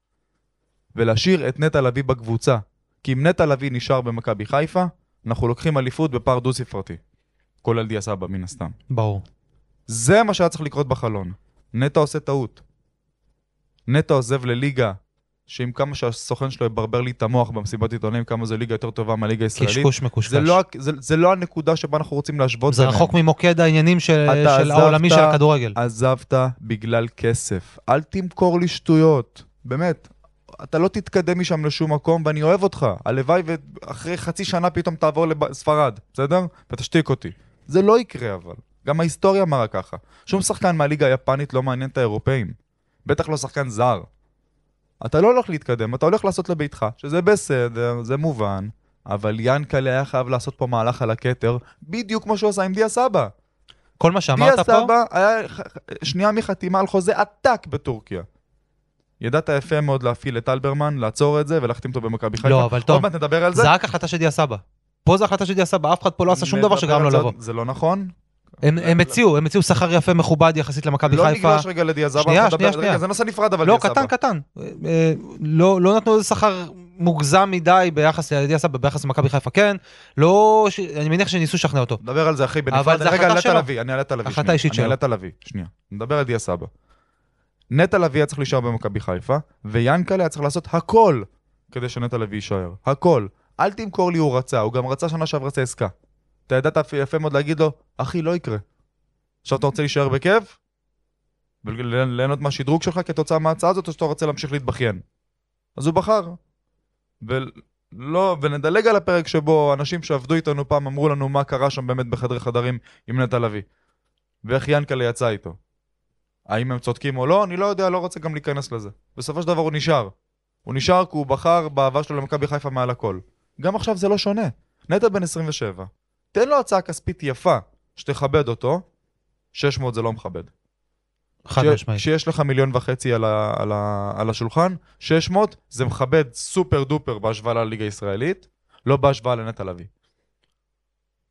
ולהשאיר את נטע לביא בקבוצה. כי אם נטע לביא נשאר במכבי חיפה, אנחנו לוקחים אליפות בפער דו-ספרתי. כולל דיה סבא, מן הסתם. ברור. זה מה שהיה צריך לקרות בחלון. נטע עושה טעות. נטע עוזב לליגה, שעם כמה שהסוכן שלו יברבר לי את המוח במסיבת עיתונאים, כמה זו ליגה יותר טובה מהליגה הישראלית. קשקוש מקושקש. זה לא, זה, זה לא הנקודה שבה אנחנו רוצים להשוות זה רחוק ממוקד העניינים של, של עזבת- העולמי של הכדורגל. עזבת בגלל כסף. אל תמכור לי שטויות. באמת. אתה לא תתקדם משם לשום מקום, ואני אוהב אותך. הלוואי ואחרי חצי שנה פתאום תעבור לספרד, בסדר? ותשתיק אותי. זה לא יקרה אבל. גם ההיסטוריה מראה ככה. שום שחקן מהליגה היפנית לא מעניין את האירופאים. בטח לא שחקן זר. אתה לא הולך להתקדם, אתה הולך לעשות לביתך, שזה בסדר, זה מובן, אבל ינקלה היה חייב לעשות פה מהלך על הכתר, בדיוק כמו שהוא עשה עם דיה סבא. כל מה שאמרת דיה פה, סבא היה שנייה מחתימה על חוזה עתק בטורקיה. ידעת יפה מאוד להפעיל את אלברמן, לעצור את זה ולהחתים אותו במכבי חיפה. לא, אבל טוב, עוד מעט נדבר על זה. זה רק החלטה של דיה סבא. פה זה החלטה של דיה סבא, אף אחד פה לא עשה שום דבר שגרם לו לבוא. זה לא נכון. הם הם הציעו, הם הציעו שכר יפה מכובד יחסית למכבי לא חיפה. ניגש רגע לדיה סבא. שנייה, שנייה, שנייה. רגע, זה נושא נפרד אבל לא. קטן, קטן. אה, לא לא נתנו איזה שכר מוגזם מדי ביחס לדיה סבא, ביחס למכבי חיפה, כן. לא, ש- אני מניח שניסו לשכנע אותו. נדבר על זה אחי בנפרד. אבל זה רגע, נטע שלו. לביא, אני אעלה את הלוי. החלטה. אישית אני שלו. אעלה את הלוי, שנייה. נדבר על דיה סבא. נטע לביא היה צריך להישאר במכבי חיפה, ויאנקלה היה צריך לעשות הכל כדי שנטע לביא יישאר. הכל. אל תמכור לי הוא רצה, הוא גם רצה שנה שעברה את העסקה. אתה ידעת יפה מאוד להגיד לו, אחי, לא יקרה. עכשיו אתה רוצה להישאר בכיף? וליהנות מהשדרוג שלך כתוצאה מההצעה הזאת, או שאתה רוצה להמשיך להתבכיין? אז הוא בחר. ולא, ונדלג על הפרק שבו אנשים שעבדו איתנו פעם אמרו לנו מה קרה שם באמת בחדרי חדרים עם נטע לביא. ואיך ינקלה יצא איתו. האם הם צודקים או לא? אני לא יודע, לא רוצה גם להיכנס לזה. בסופו של דבר הוא נשאר. הוא נשאר כי הוא בחר בעבר שלו למכבי חיפה מעל הכל. גם עכשיו זה לא שונה. נטע בן 27. תן לו הצעה כספית יפה, שתכבד אותו. 600 זה לא מכבד. חד משמעית. כשיש לך מיליון וחצי על, ה, על, ה, על השולחן, 600 זה מכבד סופר דופר בהשוואה לליגה הישראלית, לא בהשוואה לנטע לביא.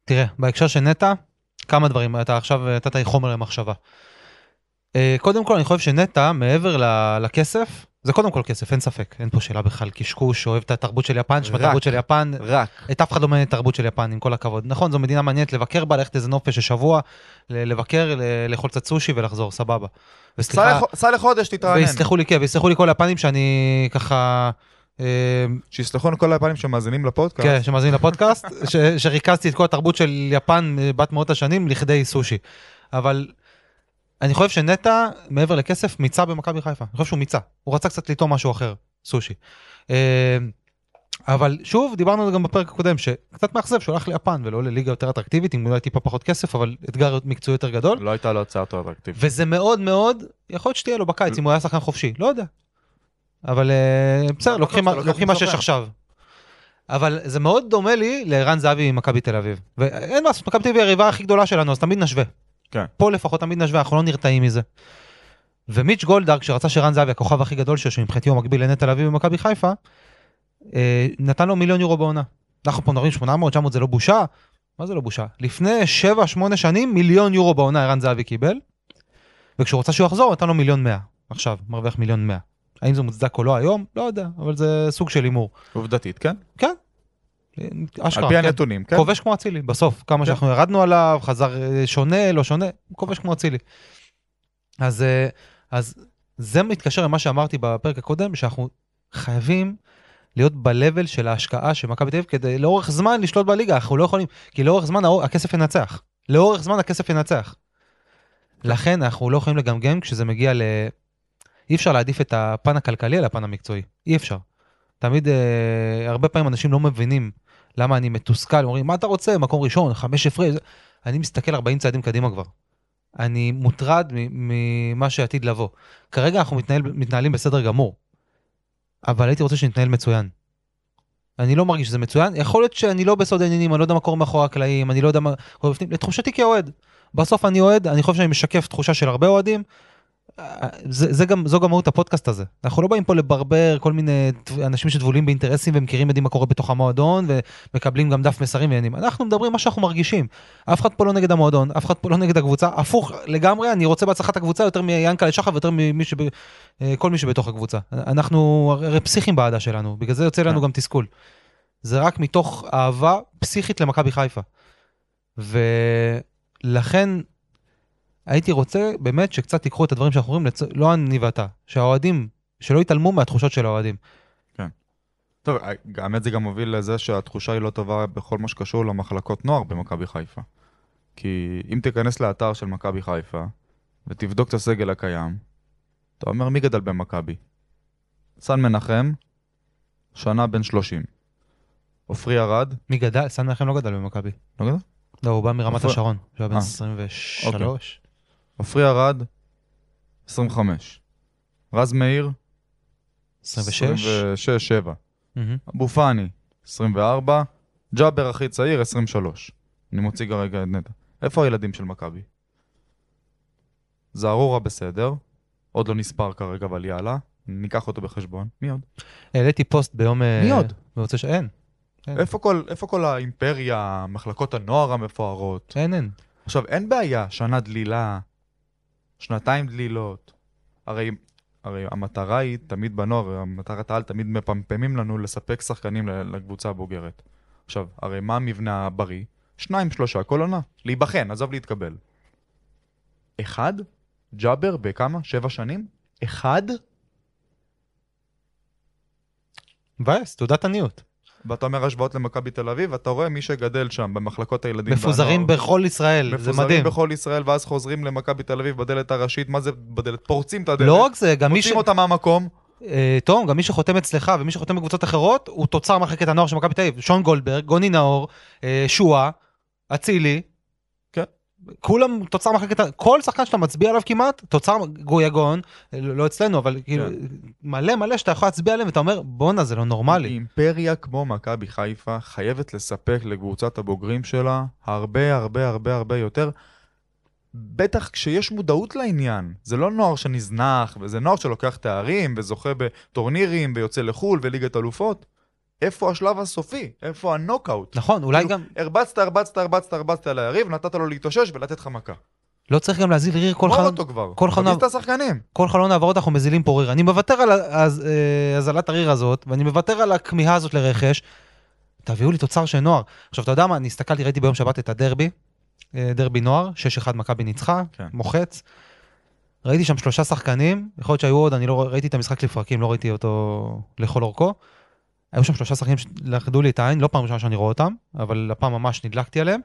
תראה, בהקשר של נטע, כמה דברים, אתה עכשיו נתת לי חומר למחשבה. אה, קודם כל, אני חושב שנטע, מעבר לכסף, זה קודם כל כסף, אין ספק, אין פה שאלה בכלל. קשקוש, אוהב את התרבות של יפן, רק. שבתרבות של יפן, רק. את אף אחד לא מעניין את התרבות של יפן, עם כל הכבוד. נכון, זו מדינה מעניינת לבקר בה, ללכת איזה נופש של שבוע, ל- לבקר, לאכול קצת סושי ולחזור, סבבה. וסליחה, סע לח- סע לחודש, תתרענן. ויסלחו לי, כן, ויסלחו לי כל היפנים שאני ככה... אה, שיסלחו לכל היפנים שמאזינים לפודקאסט. כן, שמאזין לפודקאסט, שריכזתי את כל התרבות של יפן אה, בת מאות השנים לכדי סושי. אבל אני חושב שנטע, מעבר לכסף, מיצה במכבי חיפה. אני חושב שהוא מיצה. הוא רצה קצת לטעום משהו אחר, סושי. אה, אבל שוב, דיברנו על זה גם בפרק הקודם, שקצת מאכזב שהוא הלך ליפן ולא לליגה יותר אטרקטיבית, עם אולי טיפה פחות כסף, אבל אתגר מקצועי יותר גדול. לא הייתה לו הצעה יותר אטרקטיבית. וזה מאוד מאוד, יכול להיות שתהיה לו בקיץ אם הוא היה שחקן חופשי, לא יודע. אבל אה, בסדר, לא לוקחים מה- שאתה לוקחים מה שיש. עכשיו. אבל זה מאוד דומה לי לערן זהבי ממכבי תל אביב. ואין מה לעשות, מכבי תל אביב היא היריבה הכי גדולה שלנו, אז תמיד נשווה. כן. פה לפחות תמיד נשווה, אנחנו לא נרתעים מזה. ומיץ' גולדהר, כשרצה שרן זהבי, הכוכב הכי גדול שלו, שמבחינתי הוא מקביל לנטע לביא במכבי חיפה, אה, נתן לו מיליון יורו בעונה. אנחנו פה מדברים 800, 900 זה לא בושה? מה זה לא בושה? לפני 7-8 שנים מיליון יורו בעונה ערן זהבי קיבל, וכשהוא רצה שהוא יחזור נתן לו מיליון 100. עכשיו, מרוויח מיליון 100. האם זה מוצדק או לא היום? לא יודע, אבל זה סוג של הימור. עובדתית, כן? כן. אשכרה, על פי כן. הנתונים, כן? כובש כמו אצילי, בסוף, כמה כן. שאנחנו ירדנו עליו, חזר אה, שונה, לא שונה, כובש כמו אצילי. אז, אה, אז זה מתקשר למה שאמרתי בפרק הקודם, שאנחנו חייבים להיות ב-level של ההשקעה של מכבי תל אביב כדי לאורך זמן לשלוט בליגה, אנחנו לא יכולים, כי לאורך זמן הכסף ינצח. לאורך זמן הכסף ינצח. לכן אנחנו לא יכולים לגמגם כשזה מגיע ל... אי אפשר להעדיף את הפן הכלכלי על הפן המקצועי, אי אפשר. תמיד, אה, הרבה פעמים אנשים לא מבינים למה אני מתוסכל, אומרים, מה אתה רוצה, מקום ראשון, חמש הפרש, זה-" אני מסתכל 40 צעדים קדימה כבר. אני מוטרד ממה שעתיד לבוא. כרגע אנחנו מתנהל, מתנהלים בסדר גמור, אבל הייתי רוצה שנתנהל מצוין. אני לא מרגיש שזה מצוין, יכול להיות שאני לא בסוד העניינים, אני לא יודע מה קורה מאחורי הקלעים, אני לא יודע מה לתחושתי כאוהד. בסוף אני אוהד, אני חושב שאני משקף תחושה של הרבה אוהדים, זה, זה גם, זו גם מהות הפודקאסט הזה. אנחנו לא באים פה לברבר כל מיני אנשים שדבולים באינטרסים ומכירים יודעים מה קורה בתוך המועדון ומקבלים גם דף מסרים ועניינים. אנחנו מדברים מה שאנחנו מרגישים. אף אחד פה לא נגד המועדון, אף אחד פה לא נגד הקבוצה. הפוך לגמרי, אני רוצה בהצלחת הקבוצה יותר מיענקלה שחר ויותר ממי שב... אה, כל מי שבתוך הקבוצה. אנחנו הרי פסיכים באהדה שלנו, בגלל זה יוצא לנו כן. גם תסכול. זה רק מתוך אהבה פסיכית למכבי חיפה. ולכן הייתי רוצה באמת שקצת תיקחו את הדברים שאנחנו אומרים, לצ... לא אני ואתה, שהאוהדים, שלא יתעלמו מהתחושות של האוהדים. טוב, האמת זה גם מוביל לזה שהתחושה היא לא טובה בכל מה שקשור למחלקות נוער במכבי חיפה. כי אם תיכנס לאתר של מכבי חיפה ותבדוק את הסגל הקיים, אתה אומר מי גדל במכבי? סן מנחם, שנה בן 30. עופרי ארד, מי גדל? סן מנחם לא גדל במכבי. לא גדל? לא, הוא בא מרמת השרון, שהוא היה בן אה, 23. עופרי ארד, 25. רז מאיר, 26. 26-7. מהמם. אבו פאני, 24. ג'אבר הכי צעיר, 23. אני מוציא כרגע את נטע. איפה הילדים של מכבי? זערורה בסדר, עוד לא נספר כרגע, אבל יאללה, ניקח אותו בחשבון. מי עוד? העליתי פוסט ביום... אה, מי עוד? במוצאי ש... אין. איפה כל, איפה כל האימפריה, מחלקות הנוער המפוארות? אין, אין. עכשיו, אין בעיה, שנה דלילה, שנתיים דלילות. הרי, הרי המטרה היא תמיד בנוער, המטרת העל תמיד מפמפמים לנו לספק שחקנים לקבוצה הבוגרת. עכשיו, הרי מה המבנה הבריא? שניים, שלושה, כל עונה. להיבחן, עזוב להתקבל. אחד? ג'אבר בכמה? שבע שנים? אחד? מבאס, תעודת עניות. ואתה אומר השוואות למכבי תל אביב, ואתה רואה מי שגדל שם במחלקות הילדים מפוזרים והנוער. בכל ישראל, זה מפוזרים מדהים. בכל ישראל, ואז חוזרים למכבי תל אביב בדלת הראשית, מה זה בדלת? פורצים את הדלת, לא רק זה, גם מי ש... מוצאים אותם מהמקום, אה, תום, גם מי שחותם אצלך ומי שחותם בקבוצות אחרות, הוא תוצר מחלקת הנוער של מכבי תל אביב. שון גולדברג, גוני נאור, אה, שואה, אצילי. כולם תוצר מחלקת, כל שחקן שאתה מצביע עליו כמעט, תוצר גויגון, לא לא אצלנו, אבל כאילו, כן. מלא מלא שאתה יכול להצביע עליהם ואתה אומר, בואנה, זה לא נורמלי. אימפריה כמו מכבי חיפה חייבת לספק לקבוצת הבוגרים שלה הרבה הרבה הרבה הרבה יותר. בטח כשיש מודעות לעניין. זה לא נוער שנזנח, וזה נוער שלוקח תארים, וזוכה בטורנירים, ויוצא לחו"ל, וליגת אלופות. איפה השלב הסופי? איפה הנוקאוט? נכון, אולי כאילו, גם, הרבצת, הרבצת, הרבצת, הרבצת ליריב, נתת לו להתאושש ולתת לך מכה. לא צריך גם להזיל ריר כל גמור חלון. אותו כבר. כל חלון- תביא את השחקנים. כל חלון העברות אנחנו מזילים פה ריר. אני מוותר על אה, הזלת הריר הזאת, ואני מוותר על הכמיהה הזאת לרכש. תביאו לי תוצר של נוער. עכשיו, אתה יודע מה, אני הסתכלתי, ראיתי ביום שבת את הדרבי, אה, דרבי נוער, 6-1 מכבי ניצחה, כן. מוחץ. ראיתי שם שלושה שחקנים, יכול להיות שהיו עוד, אני לא ראיתי את המשחק לפרקים, לא ראיתי אותו לכל אורכו. היו שם שלושה שחקנים שלכדו לי את העין, לא פעם ראשונה שאני רואה אותם, אבל הפעם ממש נדלקתי עליהם.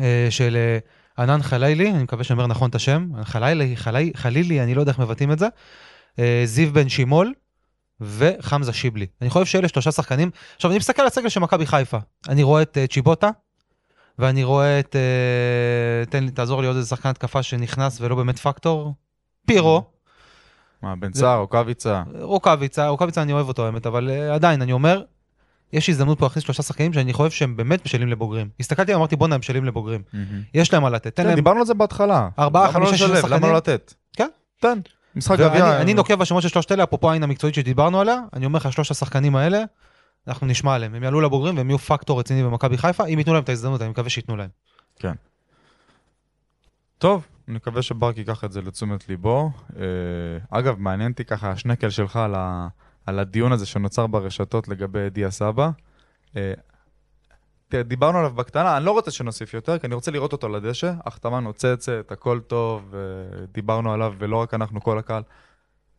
אה, של אה, ענן חלילי, אני מקווה שאני אומר נכון את השם, חלילי, חלי, חלילי, אני לא יודע איך מבטאים את זה, אה, זיו בן שימול וחמזה שיבלי. אני חושב שאלה שלושה שחקנים. עכשיו, אני מסתכל על הסגל של מכבי חיפה. אני רואה את צ'יבוטה, ואני רואה את... תן לי, תעזור לי עוד איזה שחקן התקפה שנכנס ולא באמת פקטור. פירו, מה, בן זה- סער, רוקאביצה. רוקאביצה, רוקאביצה אני אוהב אותו האמת, אבל אה, עדיין, אני אומר, יש הזדמנות פה להכניס שלושה שחקנים שאני חושב שהם באמת בשלים לבוגרים. הסתכלתי ואמרתי, בואנה, הם בשלים לבוגרים. יש להם מה לתת, תן כן, להם... דיברנו על זה בהתחלה. ארבעה, חמישה, שישה לשלב? למה שחקנים? לא לתת? כן. תן. משחק גביע. אני נוקב בשמות של שלושת אלה, אפרופו העין המקצועית שדיברנו עליה, אני אומר לך, שלושת השחקנים האלה, אנחנו נשמע עליהם. הם יעלו לבוגרים והם יהיו פקטור רציני במכבי חיפה, אם ייתנו להם את ההזדמנות, אני מקווה שייתנו להם. טוב, אני מקווה שברק ייקח את זה לתשומת ליבו. אה, אגב, מעניין אותי ככה השנקל שלך על, ה, על הדיון הזה שנוצר ברשתות לגבי דיה סבא. אה, דיברנו עליו בקטנה, אני לא רוצה שנוסיף יותר, כי אני רוצה לראות אותו על הדשא. החתמה נוצצת, הכל טוב, דיברנו עליו, ולא רק אנחנו, כל הקהל.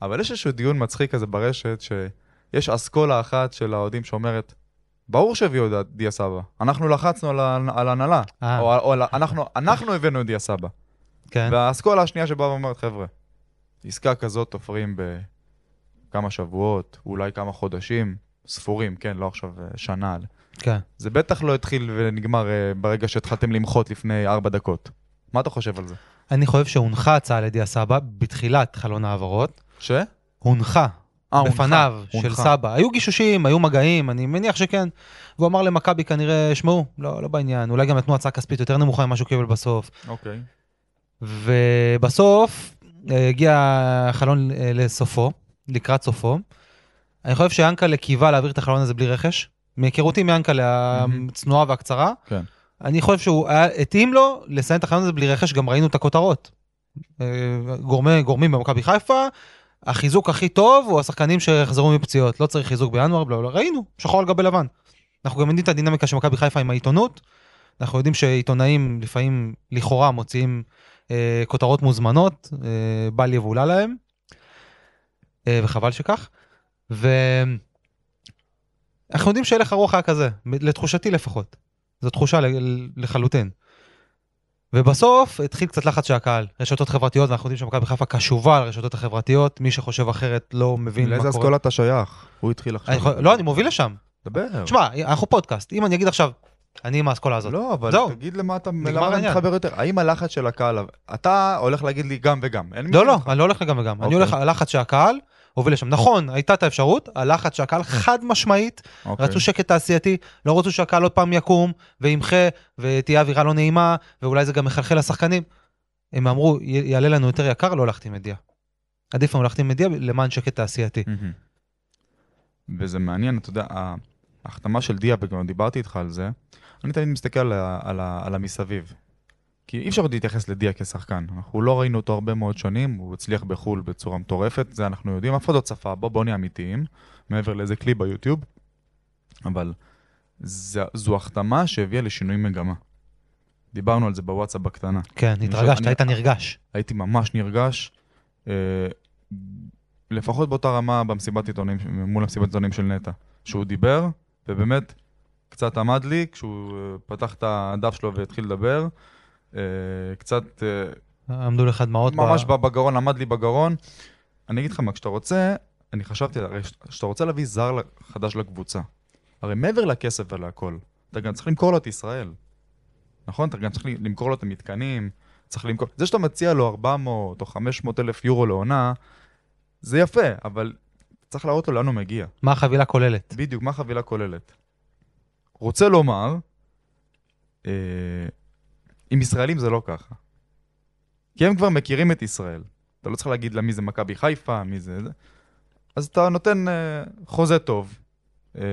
אבל יש איזשהו דיון מצחיק כזה ברשת, שיש אסכולה אחת של האוהדים שאומרת, ברור שהביאו את דיה סבא, אנחנו לחצנו על ההנהלה, אה. או, או על- אנחנו, אנחנו הבאנו את דיה סבא. כן. והאסכולה השנייה שבאה ואומרת, חבר'ה, עסקה כזאת תופרים בכמה שבועות, אולי כמה חודשים, ספורים, כן, לא עכשיו אה, שנה. כן. זה בטח לא התחיל ונגמר אה, ברגע שהתחלתם למחות לפני ארבע דקות. מה אתה חושב על זה? אני חושב שהונחה הצעה על ידי הסבא בתחילת חלון ההעברות. ש? הונחה אה, הונחה, בפניו של הונחה. סבא. היו גישושים, היו מגעים, אני מניח שכן. והוא אמר למכבי כנראה, שמעו, לא, לא בעניין, אולי גם נתנו הצעה כספית יותר נמוכה ממה שהוא קיבל בסוף. אוקיי. ובסוף, אה, הגיע החלון אה, לסופו, לקראת סופו. אני חושב שיאנקל'ה קיווה להעביר את החלון הזה בלי רכש. מהיכרותי עם יאנקל'ה הצנועה והקצרה, כן. אני חושב שהוא התאים לו לסיים את החלון הזה בלי רכש, גם ראינו את הכותרות. אה, גורמי, גורמים במכבי חיפה, החיזוק הכי טוב הוא השחקנים שיחזרו מפציעות, לא צריך חיזוק בינואר, בלה, בלה, ראינו, שחור על גבי לבן. אנחנו גם יודעים את הדינמיקה של מכבי חיפה עם העיתונות, אנחנו יודעים שעיתונאים לפעמים לכאורה מוציאים כותרות מוזמנות, אה, בל יבולע להם, אה, וחבל שכך. ואנחנו יודעים שהלך הרוח היה כזה, לתחושתי לפחות. זו תחושה לחלוטין. ובסוף התחיל קצת לחץ של הקהל, רשתות חברתיות, ואנחנו יודעים שמכבי חיפה קשובה על הרשתות החברתיות, מי שחושב אחרת לא מבין מה לאיזה קורה. אסכולה אתה שייך? הוא התחיל אני עכשיו. יכול- לא, אני מוביל לשם. דבר. תשמע, אנחנו פודקאסט, אם אני אגיד עכשיו, אני עם האסכולה הזאת. לא, אבל זהו. תגיד למה אתה למה. מתחבר יותר. האם הלחץ של הקהל, אתה הולך להגיד לי גם וגם. לא, לא. אני לא הולך גם וגם. אני אוקיי. הולך, הלחץ של הקהל הוביל לשם. נכון, הייתה את האפשרות, הלחץ של הקהל חד משמעית, אוקיי. רצו שקט תעשייתי, לא רצו שהקהל עוד פעם יקום וימחה ותהיה אווירה לא נעימה, ואולי זה גם מחלחל לשחקנים. הם אמרו, "י- יעלה לנו יותר יקר לא להחתים את דיה. עדיף לנו להחתים את דיה למען שקט תעשייתי. מהמם. וזה מעניין, אתה יודע, ההחתמה של דיה, וגם דיברתי איתך על זה, אני תמיד מסתכל על, ה- על, ה- על המסביב. כי אי אפשר עוד להתייחס לדיה כשחקן. אנחנו לא ראינו אותו הרבה מאוד שנים, הוא הצליח בחו"ל בצורה מטורפת, זה אנחנו יודעים, אף אחד לא צפה בו, בוא נהיה אמיתיים, מעבר לאיזה כלי ביוטיוב, אבל זה, זו החתמה שהביאה לשינוי מגמה. דיברנו על זה בוואטסאפ בקטנה. כן, התרגשת, היית נרגש. הייתי ממש נרגש, אה, לפחות באותה רמה במסיבת עיתונים, מול המסיבת עיתונים של נטע, שהוא דיבר, ובאמת קצת עמד לי כשהוא אה, פתח את הדף שלו והתחיל לדבר, אה, קצת, אה, עמדו לך דמעות. ממש ב- בגרון, עמד לי בגרון. אני אגיד לך מה, כשאתה רוצה, אני חשבתי, הרי כשאתה רוצה להביא זר חדש לקבוצה, הרי מעבר לכסף ולהכל, אתה גם צריך למכור לו את ישראל. נכון? אתה גם צריך למכור לו את המתקנים, צריך למכור... זה שאתה מציע לו 400 או 500 אלף יורו לעונה, זה יפה, אבל צריך להראות לו לאן הוא מגיע. מה החבילה כוללת? בדיוק, מה החבילה כוללת. רוצה לומר, אה, עם ישראלים זה לא ככה. כי הם כבר מכירים את ישראל. אתה לא צריך להגיד לה מי זה מכבי חיפה, מי זה. אז אתה נותן אה, חוזה טוב, אה,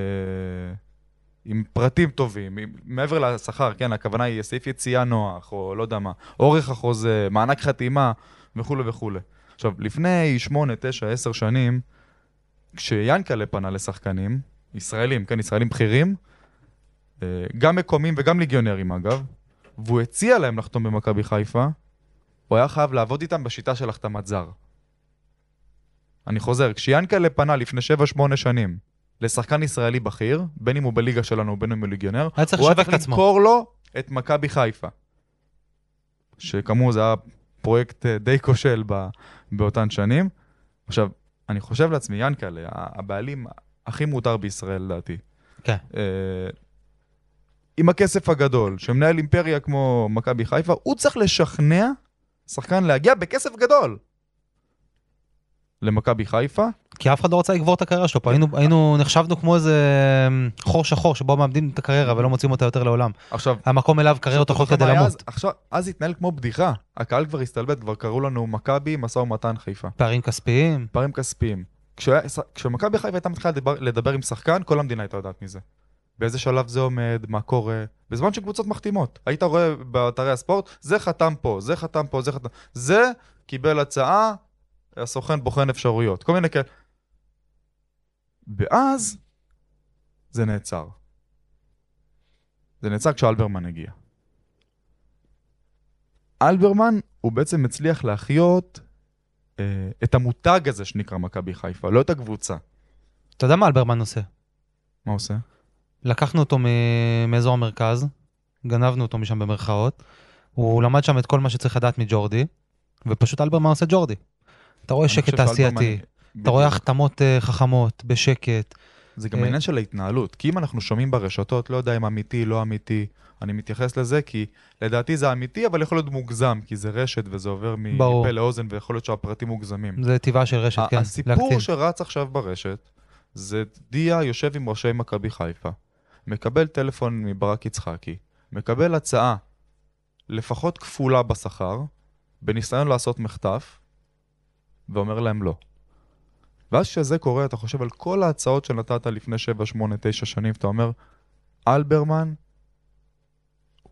עם פרטים טובים, עם, מעבר לשכר, כן, הכוונה היא סעיף יציאה נוח, או לא יודע מה, אורך החוזה, מענק חתימה, וכולי וכולי. עכשיו, לפני 8, 9, 10 שנים, כשיאנקל'ה פנה לשחקנים, ישראלים, כן, ישראלים בכירים, גם מקומיים וגם ליגיונרים אגב, והוא הציע להם לחתום במכבי חיפה, הוא היה חייב לעבוד איתם בשיטה של החתמת זר. אני חוזר, כשיאנקל'ה פנה לפני 7-8 שנים לשחקן ישראלי בכיר, בין אם הוא בליגה שלנו ובין אם הוא ליגיונר, היה צריך הוא היה צריך. למכור לו את מכבי חיפה. שכאמור זה היה פרויקט אה, די כושל ב- באותן שנים. עכשיו, אני חושב לעצמי, ינקלה, ה- הבעלים הכי מותר בישראל לדעתי. כן. אה, עם הכסף הגדול, שמנהל אימפריה כמו מכבי חיפה, הוא צריך לשכנע שחקן להגיע בכסף גדול למכבי חיפה. כי אף אחד לא רצה לגבור את הקריירה שלו פה, היינו- היינו, נחשבנו כמו איזה אמ, חור שחור שבו מאבדים את הקריירה ולא מוצאים אותה יותר לעולם. עכשיו, המקום אליו קריירות הולכות כדי למות. אז? עכשיו, אז התנהל כמו בדיחה. הקהל כבר הסתלבט, כבר קראו לנו מכבי, משא ומתן חיפה. פערים כספיים, פערים כספיים. כשמכבי חיפה הייתה מתחילה לדבר, לדבר עם שחקן, כל המדינה הייתה יודעת מזה. באיזה שלב זה עומד, מה קורה, בזמן שקבוצות מחתימות. היית רואה באתרי הספורט, זה חתם פה, זה חתם פה, זה חתם... זה קיבל הצעה, הסוכן בוחן אפשרויות, כל מיני כאלה. ואז זה נעצר. זה נעצר כשאלברמן הגיע. אלברמן, הוא בעצם הצליח להחיות אה, את המותג הזה שנקרא מכבי חיפה, לא את הקבוצה. אתה יודע מה אלברמן עושה? מה עושה? לקחנו אותו מאזור המרכז, גנבנו אותו משם במרכאות, הוא למד שם את כל מה שצריך לדעת מג'ורדי, ופשוט אלברמן עושה ג'ורדי. אתה רואה שקט תעשייתי, אתה רואה החתמות אה, חכמות, בשקט. זה גם אה, העניין של ההתנהלות, כי אם אנחנו שומעים ברשתות, לא יודע אם אמיתי, לא אמיתי, אני מתייחס לזה כי לדעתי זה אמיתי, אבל יכול להיות מוגזם, כי זה רשת וזה עובר. מפה לאוזן, ויכול להיות שהפרטים מוגזמים. זה טבעה של רשת, כן, הסיפור להקטין. שרץ עכשיו ברשת, זה דיה יושב עם ראשי מכבי חיפה, מקבל טלפון מברק יצחקי, מקבל הצעה לפחות כפולה בשכר, בניסיון לעשות מחטף, ואומר להם לא. ואז כשזה קורה, אתה חושב על כל ההצעות שנתת לפני 7, 8, 9 שנים, ואתה אומר, אלברמן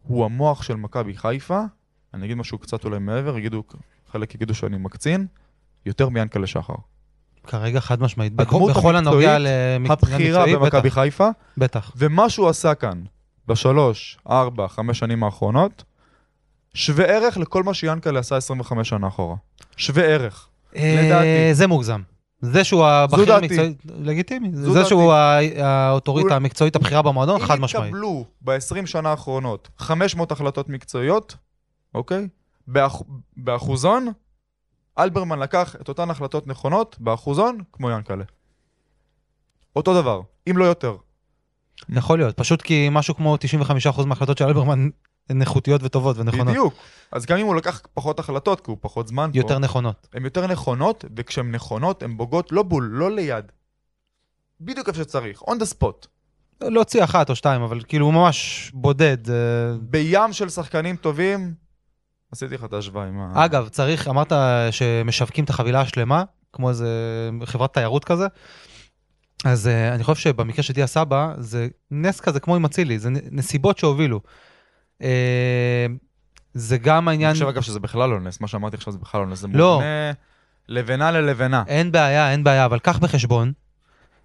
הוא המוח של מכבי חיפה, אני אגיד משהו קצת אולי מעבר, יגידו, חלק יגידו שאני מקצין, יותר מיענקלה שחר. כרגע חד משמעית. הדמות בכל הנוגע הבכירה במכבי חיפה, בטח. ומה שהוא עשה כאן בשלוש, ארבע, חמש שנים האחרונות, שווה ערך לכל מה שיענקלה עשה 25 שנה אחורה. שווה ערך. אה, לדעתי. זה מוגזם. זה שהוא הבכיר. המקצועי, לגיטימי. זה דעתי. שהוא האוטוריטה המקצועית הבכירה במועדון, חד אם משמעית. התקבלו ב-20 שנה האחרונות 500 החלטות מקצועיות, אוקיי? באח... באחוזון, אלברמן לקח את אותן החלטות נכונות באחוזון כמו ינקלה. אותו דבר, אם לא יותר. יכול להיות, פשוט כי משהו כמו 95% מההחלטות של אלברמן הן איכותיות וטובות ונכונות. בדיוק. אז גם אם הוא לקח פחות החלטות, כי הוא פחות זמן פה, יותר נכונות. הן יותר נכונות, וכשהן נכונות, הן בוגעות לא בול, לא ליד. בדיוק איפה שצריך, on the spot. להוציא אחת או שתיים, אבל כאילו הוא ממש בודד. אה, בים של שחקנים טובים, עשיתי לך את ההשוואה עם ה... אגב, צריך, אמרת שמשווקים את החבילה השלמה, כמו איזה חברת תיירות כזה, אז uh, אני חושב שבמקרה של דיה סבא, זה נס כזה כמו עם אצילי, זה נסיבות שהובילו. Uh, זה גם העניין, אני חושב אגב שזה בכלל לא נס, מה שאמרתי עכשיו זה בכלל לא נס, זה לא. מובנה לבנה ללבנה. אין בעיה, אין בעיה, אבל קח בחשבון,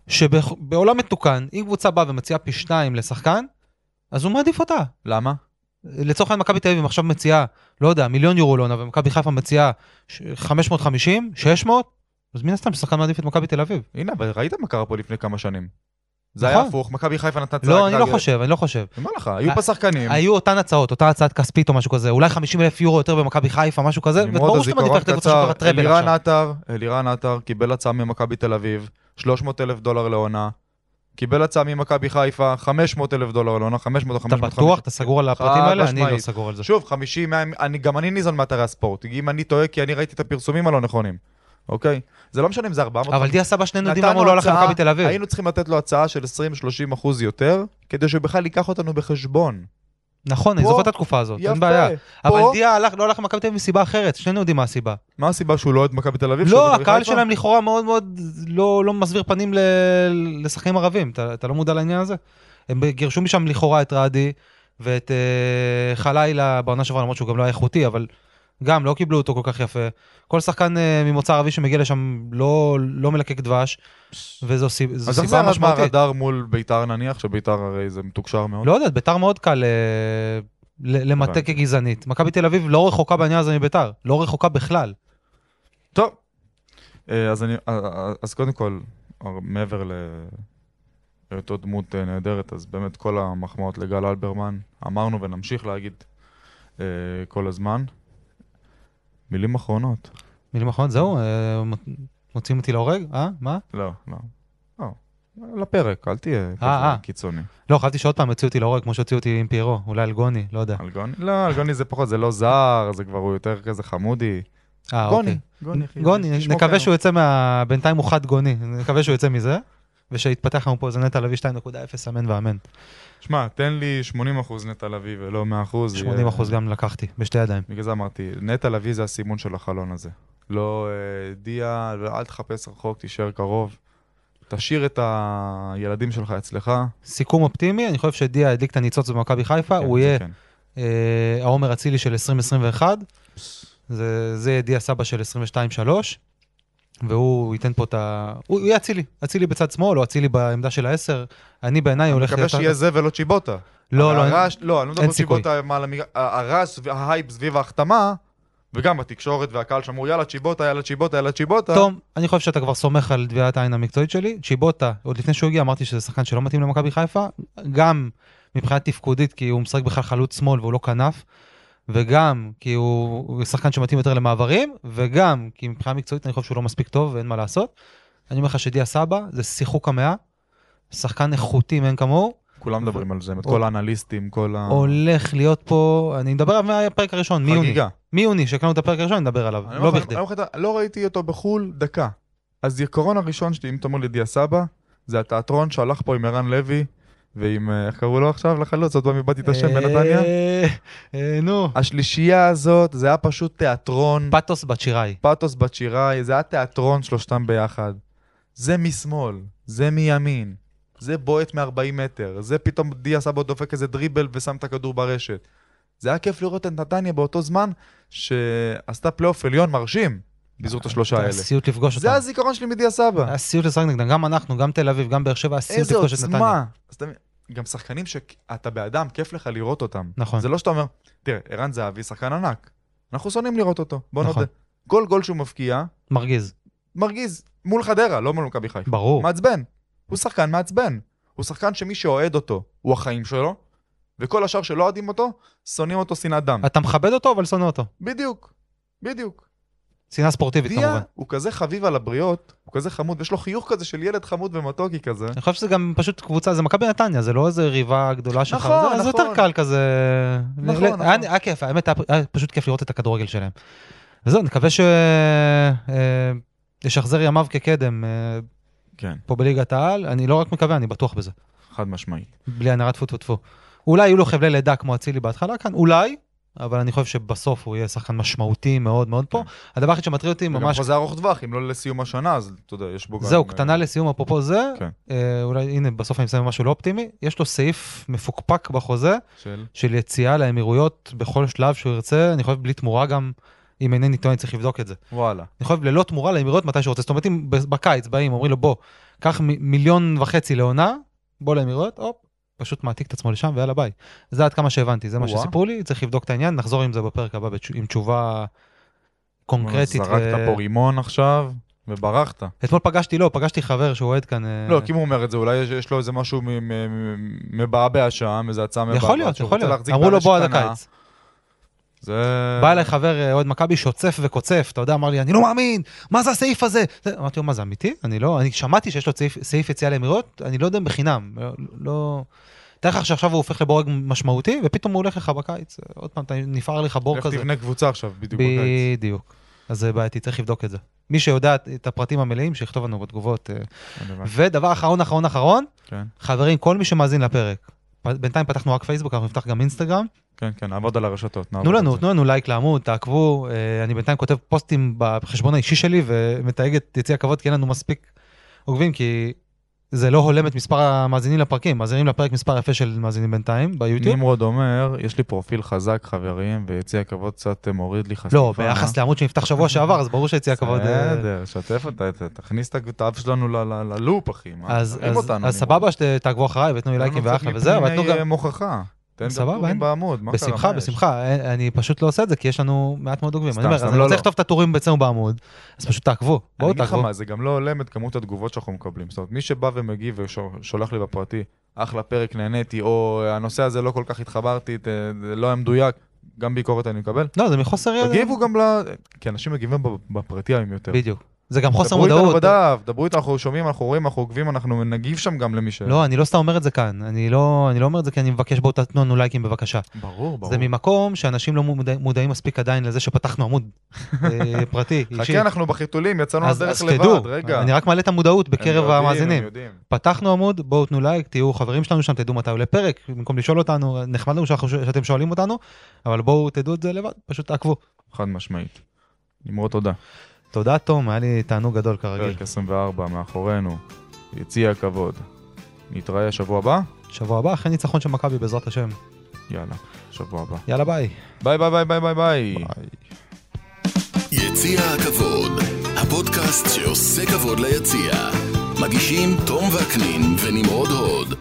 שבעולם מתוקן, אם קבוצה באה ומציעה פי שתיים לשחקן, אז הוא מעדיף אותה. למה? לצורך העניין מכבי תל אביב עכשיו מציעה, לא יודע, מיליון יורו לעונה, ומכבי חיפה מציעה ש- 550, 600, אז מן הסתם שחקן מעדיף את מכבי תל אביב. הנה, אבל ראית מה קרה פה לפני כמה שנים. זה נכון. היה הפוך, מכבי חיפה נתנה צעד לא, אני לא. חושב, אני לא חושב. אני אומר לך, היו פה שחקנים. היו אותן הצעות, אותה הצעת כספית או משהו כזה, אולי 50 אלף יורו יותר במכבי חיפה, משהו כזה, וברור שאתה מעדיף ללכת לקבוצה שכבר טראבל אלירן עכשיו. אלירן עטר קיבל הצעה ממכבי תל אביב, 300 אלף דולר לעונה. קיבל הצעה ממכבי חיפה, 500 אלף דולר לעונה, 500 או אתה 550. בטוח? אתה סגור על הפרטים האלה? אני לא. סגור על זה. שוב, 50, 100, אני, גם אני ניזון מאתרי הספורט. אם אני טועה, כי אני ראיתי את הפרסומים הלא נכונים, אוקיי? זה לא משנה אם זה 400... אבל דיה סבא שנינו יודעים למה הוא לא הלך למכבי תל אביב. היינו צריכים לתת לו הצעה של 20-30 אחוז יותר, כדי שהוא בכלל ייקח אותנו בחשבון. נכון, אני זוכר את התקופה הזאת. אין בעיה. אבל דיה לא הלך למכבי תל אביב מסיבה אחרת, שנינו יודעים מה הסיבה. מה הסיבה שהוא לא אוהד מכבי תל אביב? לא, הקהל? שלהם לכאורה מאוד מאוד לא, לא מסביר פנים. לשחקנים ערבים, אתה, לא מודע לעניין הזה? הם גירשו משם לכאורה את רעדי ואת uh, חלילה בעונה שעברה, למרות שהוא גם לא היה איכותי, אבל גם לא קיבלו אותו כל כך יפה. כל שחקן uh, ממוצא ערבי שמגיע לשם לא, לא מלקק דבש, וזו סיב, זו אז איך זה סיבה ירד משמעותית. מהרדאר מול ביתר נניח, שביתר הרי זה מתוקשר מאוד? לא יודע, ביתר מאוד קל אה, ל- למטה. כגזענית. מכבי תל אביב לא רחוקה בעניין הזה מביתר, לא רחוקה בכלל. טוב. אה, אז אני, אה, אה, אז קודם כל, אה, מעבר להיותו דמות אה, נהדרת, אז באמת כל המחמאות לגל אלברמן, אמרנו ונמשיך להגיד אה, כל הזמן. מילים אחרונות. מילים אחרונות, זהו, אה, מוציאים אותי להורג? אה? מה? לא, לא. לא. לפרק, אל תהיה אה. כזה קיצוני. לא, חשבתי שעוד פעם יוציאו אותי להורג כמו שהוציאו אותי עם פיירו, אולי על גוני, לא יודע. אלגוני? לא, אלגוני זה פחות, זה לא זר, זה כבר הוא יותר כזה חמודי. אה, אוקיי. גוני, גוני, נקווה. שהוא יצא מה... בינתיים הוא חד גוני, נקווה שהוא יצא מזה, ושיתפתח לנו פה איזה נטע לביא 2.0, אמן ואמן. שמע, תן לי 80% נטע לביא ולא 100%. זה 80 יהיה- אחוז גם לקחתי, בשתי ידיים. בגלל זה אמרתי, נטע לביא זה הסימון של החלון הזה. לא אה, דיה, אל תחפש רחוק, תישאר קרוב. תשאיר את הילדים שלך אצלך. סיכום אופטימי, אני חושב שדיה הדליק את הניצוץ במכבי חיפה, כן, הוא יהיה כן. אה, העומר אצילי של 2021, זה, זה יהיה דיה סבא של 22-3, והוא ייתן פה את ה... הוא יהיה אצילי, אצילי בצד שמאל, או אצילי בעמדה של העשר. אני בעיניי אני הולך מקווה שיהיה זה ולא צ'יבוטה. לא, לא, הרעש, לא, אני לא מדבר אין על. צ'יבוטה, הרעש וההייפ סביב ההחתמה, וגם בתקשורת והקהל שאמרו, יאללה צ'יבוטה, יאללה צ'יבוטה, יאללה צ'יבוטה. תום, אני חושב שאתה כבר סומך על טביעת העין המקצועית שלי. צ'יבוטה, עוד לפני שהוא הגיע אמרתי שזה שחקן שלא מתאים למכבי חיפה, גם מבחינה תפקודית, כי הוא משחק בכלל חלוץ שמאל והוא לא כנף, וגם כי הוא הוא שחקן שמתאים יותר למעברים, וגם כי מבחינה מקצועית אני חושב שהוא לא מספיק טוב ואין מה לעשות. אני אומר לך שדיה סבא זה שיחוק המאה, שחקן איכותי מאין כמוהו, כולם מדברים על זה, כל האנליסטים, כל ה... הולך להיות פה, אני מדבר עליו מהפרק הראשון, מיוני. חגיגה. מיוני, שהקלנו את הפרק הראשון, נדבר עליו, אני לא אומר לך, בכדי. לא ראיתי אותו בחו"ל דקה. הזיכרון הראשון שלי, אם אתה אומר לי דיה סבא, זה התיאטרון שהלך פה עם ערן לוי ועם, אה, איך קראו לו עכשיו לחלוץ? עוד פעם איבדתי את השם בנתניה? אה, אה, נו, השלישייה הזאת, זה היה פשוט תיאטרון. פטוס בת שיראי. פטוס בת שיראי, זה היה תיאטרון שלושתם ביחד. זה משמאל, זה מימין, זה בועט מ-40 מטר, זה פתאום דיה סבא דופק איזה דריבל ושם את הכדור ברשת. זה היה כיף לראות את נתניה באותו זמן שעשתה פלייאוף עליון מרשים בזכות השלושה האלה. היה סיוט לפגוש אותם. זה הזיכרון שלי מדיה סבא. היה סיוט לשחק נגדם, גם אנחנו, גם תל אביב, גם באר שבע, היה סיוט איזה לפגוש את נתניה. עוצמה. אז אתה מבין, גם שחקנים שאתה בעדם, כיף לך לראות אותם. נכון. זה לא שאתה אומר, תראה, ערן זהבי שחקן ענק. אנחנו שונאים לראות אותו, בוא נכון. נודה. כל גול שהוא מבקיע, מרגיז, מרגיז. מול חדרה, לא מול מכבי חיפה. ברור. מעצבן. הוא שחקן מעצבן. הוא שחקן שמי שאוהד אותו, הוא החיים שלו, וכל השאר שלא אוהדים אותו, שונאים אותו שנאת דם. אתה מכבד אותו, אבל שונא אותו. בדיוק. בדיוק. שנאה ספורטיבית דיה כמובן. הוא כזה חביב על הבריות, הוא כזה חמוד, ויש לו חיוך כזה של ילד חמוד ומתוקי כזה. אני חושב שזה גם פשוט קבוצה, זה מכבי נתניה, זה לא איזה ריבה גדולה שלך. נכון, זה- זה נכון. יותר קל כזה. נכון, ל- נכון. היה היה כיף, האמת היה פשוט כיף לראות את הכדורגל שלהם. וזהו, נקווה ש... אה, ישחזר ימיו כקדם אה, כן, פה בליגת העל, אני לא רק מקווה, אני בטוח בזה. חד משמעית. בלי הנהרה טפו טפו טפו. אולי יהיו לו חבלי לידה כמו אצילי בהתחלה כאן, אולי, אבל אני חושב שבסוף הוא יהיה שחקן משמעותי מאוד מאוד פה. כן. הדבר היחיד שמטריד אותי וגם ממש, חוזה ארוך טווח, אם לא לסיום השנה, אז אתה יודע, יש בו גם... זהו, אה, קטנה לסיום אפרופו זה, כן. אה, אולי הנה בסוף אני מסיים משהו לא אופטימי, יש לו סעיף מפוקפק בחוזה של... יציאה לאמירויות בכל שלב שהוא ירצה, אני חושב בלי תמורה גם, אם אינני טועה אני צריך לבדוק את זה. וואלה. אני חושב ללא תמורה לאמירויות מתי שהוא רוצה, זאת אומרת אם בקיץ באים אומרים לו בוא, קח מיליון וחצי לעונה, בוא לאמירויות, הופ, פשוט מעתיק את עצמו לשם ויאללה ביי. זה עד כמה שהבנתי, זה מה. שסיפרו לי, צריך לבדוק את העניין, נחזור עם זה בפרק הבא עם תשובה קונקרטית. זרקת ו- פה רימון עכשיו, וברחת. אתמול פגשתי, לא, פגשתי חבר שהוא אוהד כאן. אה, לא, כי אם הוא אומר את זה, אולי יש- יש לו איזה משהו מבעבע שם, איזה הצעה מבעבעת. יכול להיות, יכול להיות. אמרו לו בוא עד. הקיץ. זה... בא אליי חבר אה, אוהד מכבי שוצף וקוצף, אתה יודע, אמר לי, אני לא מאמין, מה זה הסעיף הזה? זה- אמרתי לו, מה זה אמיתי? אני לא, אני שמעתי שיש לו סעיף, סעיף יציאה לאמירויות, אני לא יודע אם בחינם, לא- לא... תאר לך שעכשיו הוא הופך לבורג משמעותי, ופתאום הוא הולך לך בקיץ, אה, עוד פעם, נפער לך בור לך כזה. תבנה קבוצה עכשיו, בדיוק בקיץ. בדיוק. אז זה בעייתי, צריך לבדוק את זה. מי שיודע את הפרטים המלאים, שיכתוב לנו בתגובות. אה. ודבר אחרון, אחרון, אחרון, כן, חברים, כל מי שמאזין לפרק, בינתיים פתחנו רק פייסבוק, אנחנו נפתח גם אינסטגרם. כן, כן, נעבוד על הרשתות. תנו לנו. תנו לנו לייק לעמוד, תעקבו, אה, אני בינתיים כותב פוסטים בחשבון האישי שלי ומתייג את יציע הכבוד כי אין לנו מספיק עוקבים, כי זה לא הולם את מספר המאזינים לפרקים, מאזינים לפרק מספר יפה של מאזינים בינתיים ביוטיוב. נמרוד אומר, יש לי פרופיל חזק, חברים, ויציע הכבוד קצת אה, מוריד לי חשיפה. לא, ביחס לעמוד שנפתח שבוע שעבר, אז ברור שיציע הכבוד... אה, בסדר, שתף אותה, תכניס את האף שלנו ללופ, אחי. אז. סבבה שתעקבו אחריי ותנו לי לייקים ואחלה וזהו, אבל תנו מפנימי, גם... אה, מוכחה. תן גם טורים בעמוד, מה קרה? בשמחה? בשמחה, אין- אני פשוט לא עושה את זה כי יש לנו מעט מאוד עוקבים. אני אומר, אני לא, רוצה לא. לכתוב את הטורים אצלנו בעמוד, אז פשוט תעקבו, אני בואו אגיד לך תעקבו. מה, זה גם לא הולם את כמות התגובות שאנחנו מקבלים. זאת אומרת, מי שבא ומגיב ושולח לי בפרטי, אחלה פרק, נהניתי, או הנושא הזה לא כל כך התחברתי, זה לא היה מדויק, גם ביקורת אני מקבל. לא, זה מחוסר ידע. תגיבו גם ל... כי אנשים מגיבים בפ- בפרטי היום יותר. בדיוק. זה גם חוסר דברו איתנו מודעות. בדף, דברו איתנו, אנחנו שומעים, אנחנו רואים, אנחנו עוקבים, אנחנו נגיב שם גם למי ש... לא, אני לא סתם אומר את זה כאן. אני לא, אני לא אומר את זה כי אני מבקש בואו תתנו לנו לייקים בבקשה. ברור, ברור. זה ממקום שאנשים לא מודע, מודעים מספיק עדיין לזה שפתחנו עמוד אה, פרטי, אישי. חכה, אנחנו בחיתולים, יצאנו לדרך לבד, תדעו, רגע. אני רק מעלה את המודעות בקרב יודעים, המאזינים. פתחנו עמוד, בואו תנו לייק, תהיו חברים שלנו שם, תדעו מתי עולה פרק, במקום לשאול אותנו, נחמד לנו שאתם שואלים אותנו, אבל בואו תדעו את זה לבד, פשוט תעקבו. חד משמעית. נמרוד תודה. תודה תום, היה לי תענוג גדול כרגיל. פרק 24 מאחורינו, יציע הכבוד. נתראה שבוע הבא? שבוע הבא אחרי ניצחון של מכבי בעזרת השם. יאללה, שבוע הבא. יאללה ביי. ביי ביי ביי ביי ביי ביי. יציע הכבוד, הפודקאסט שעושה כבוד ליציע. מגישים תום וקנין ונמרוד הוד.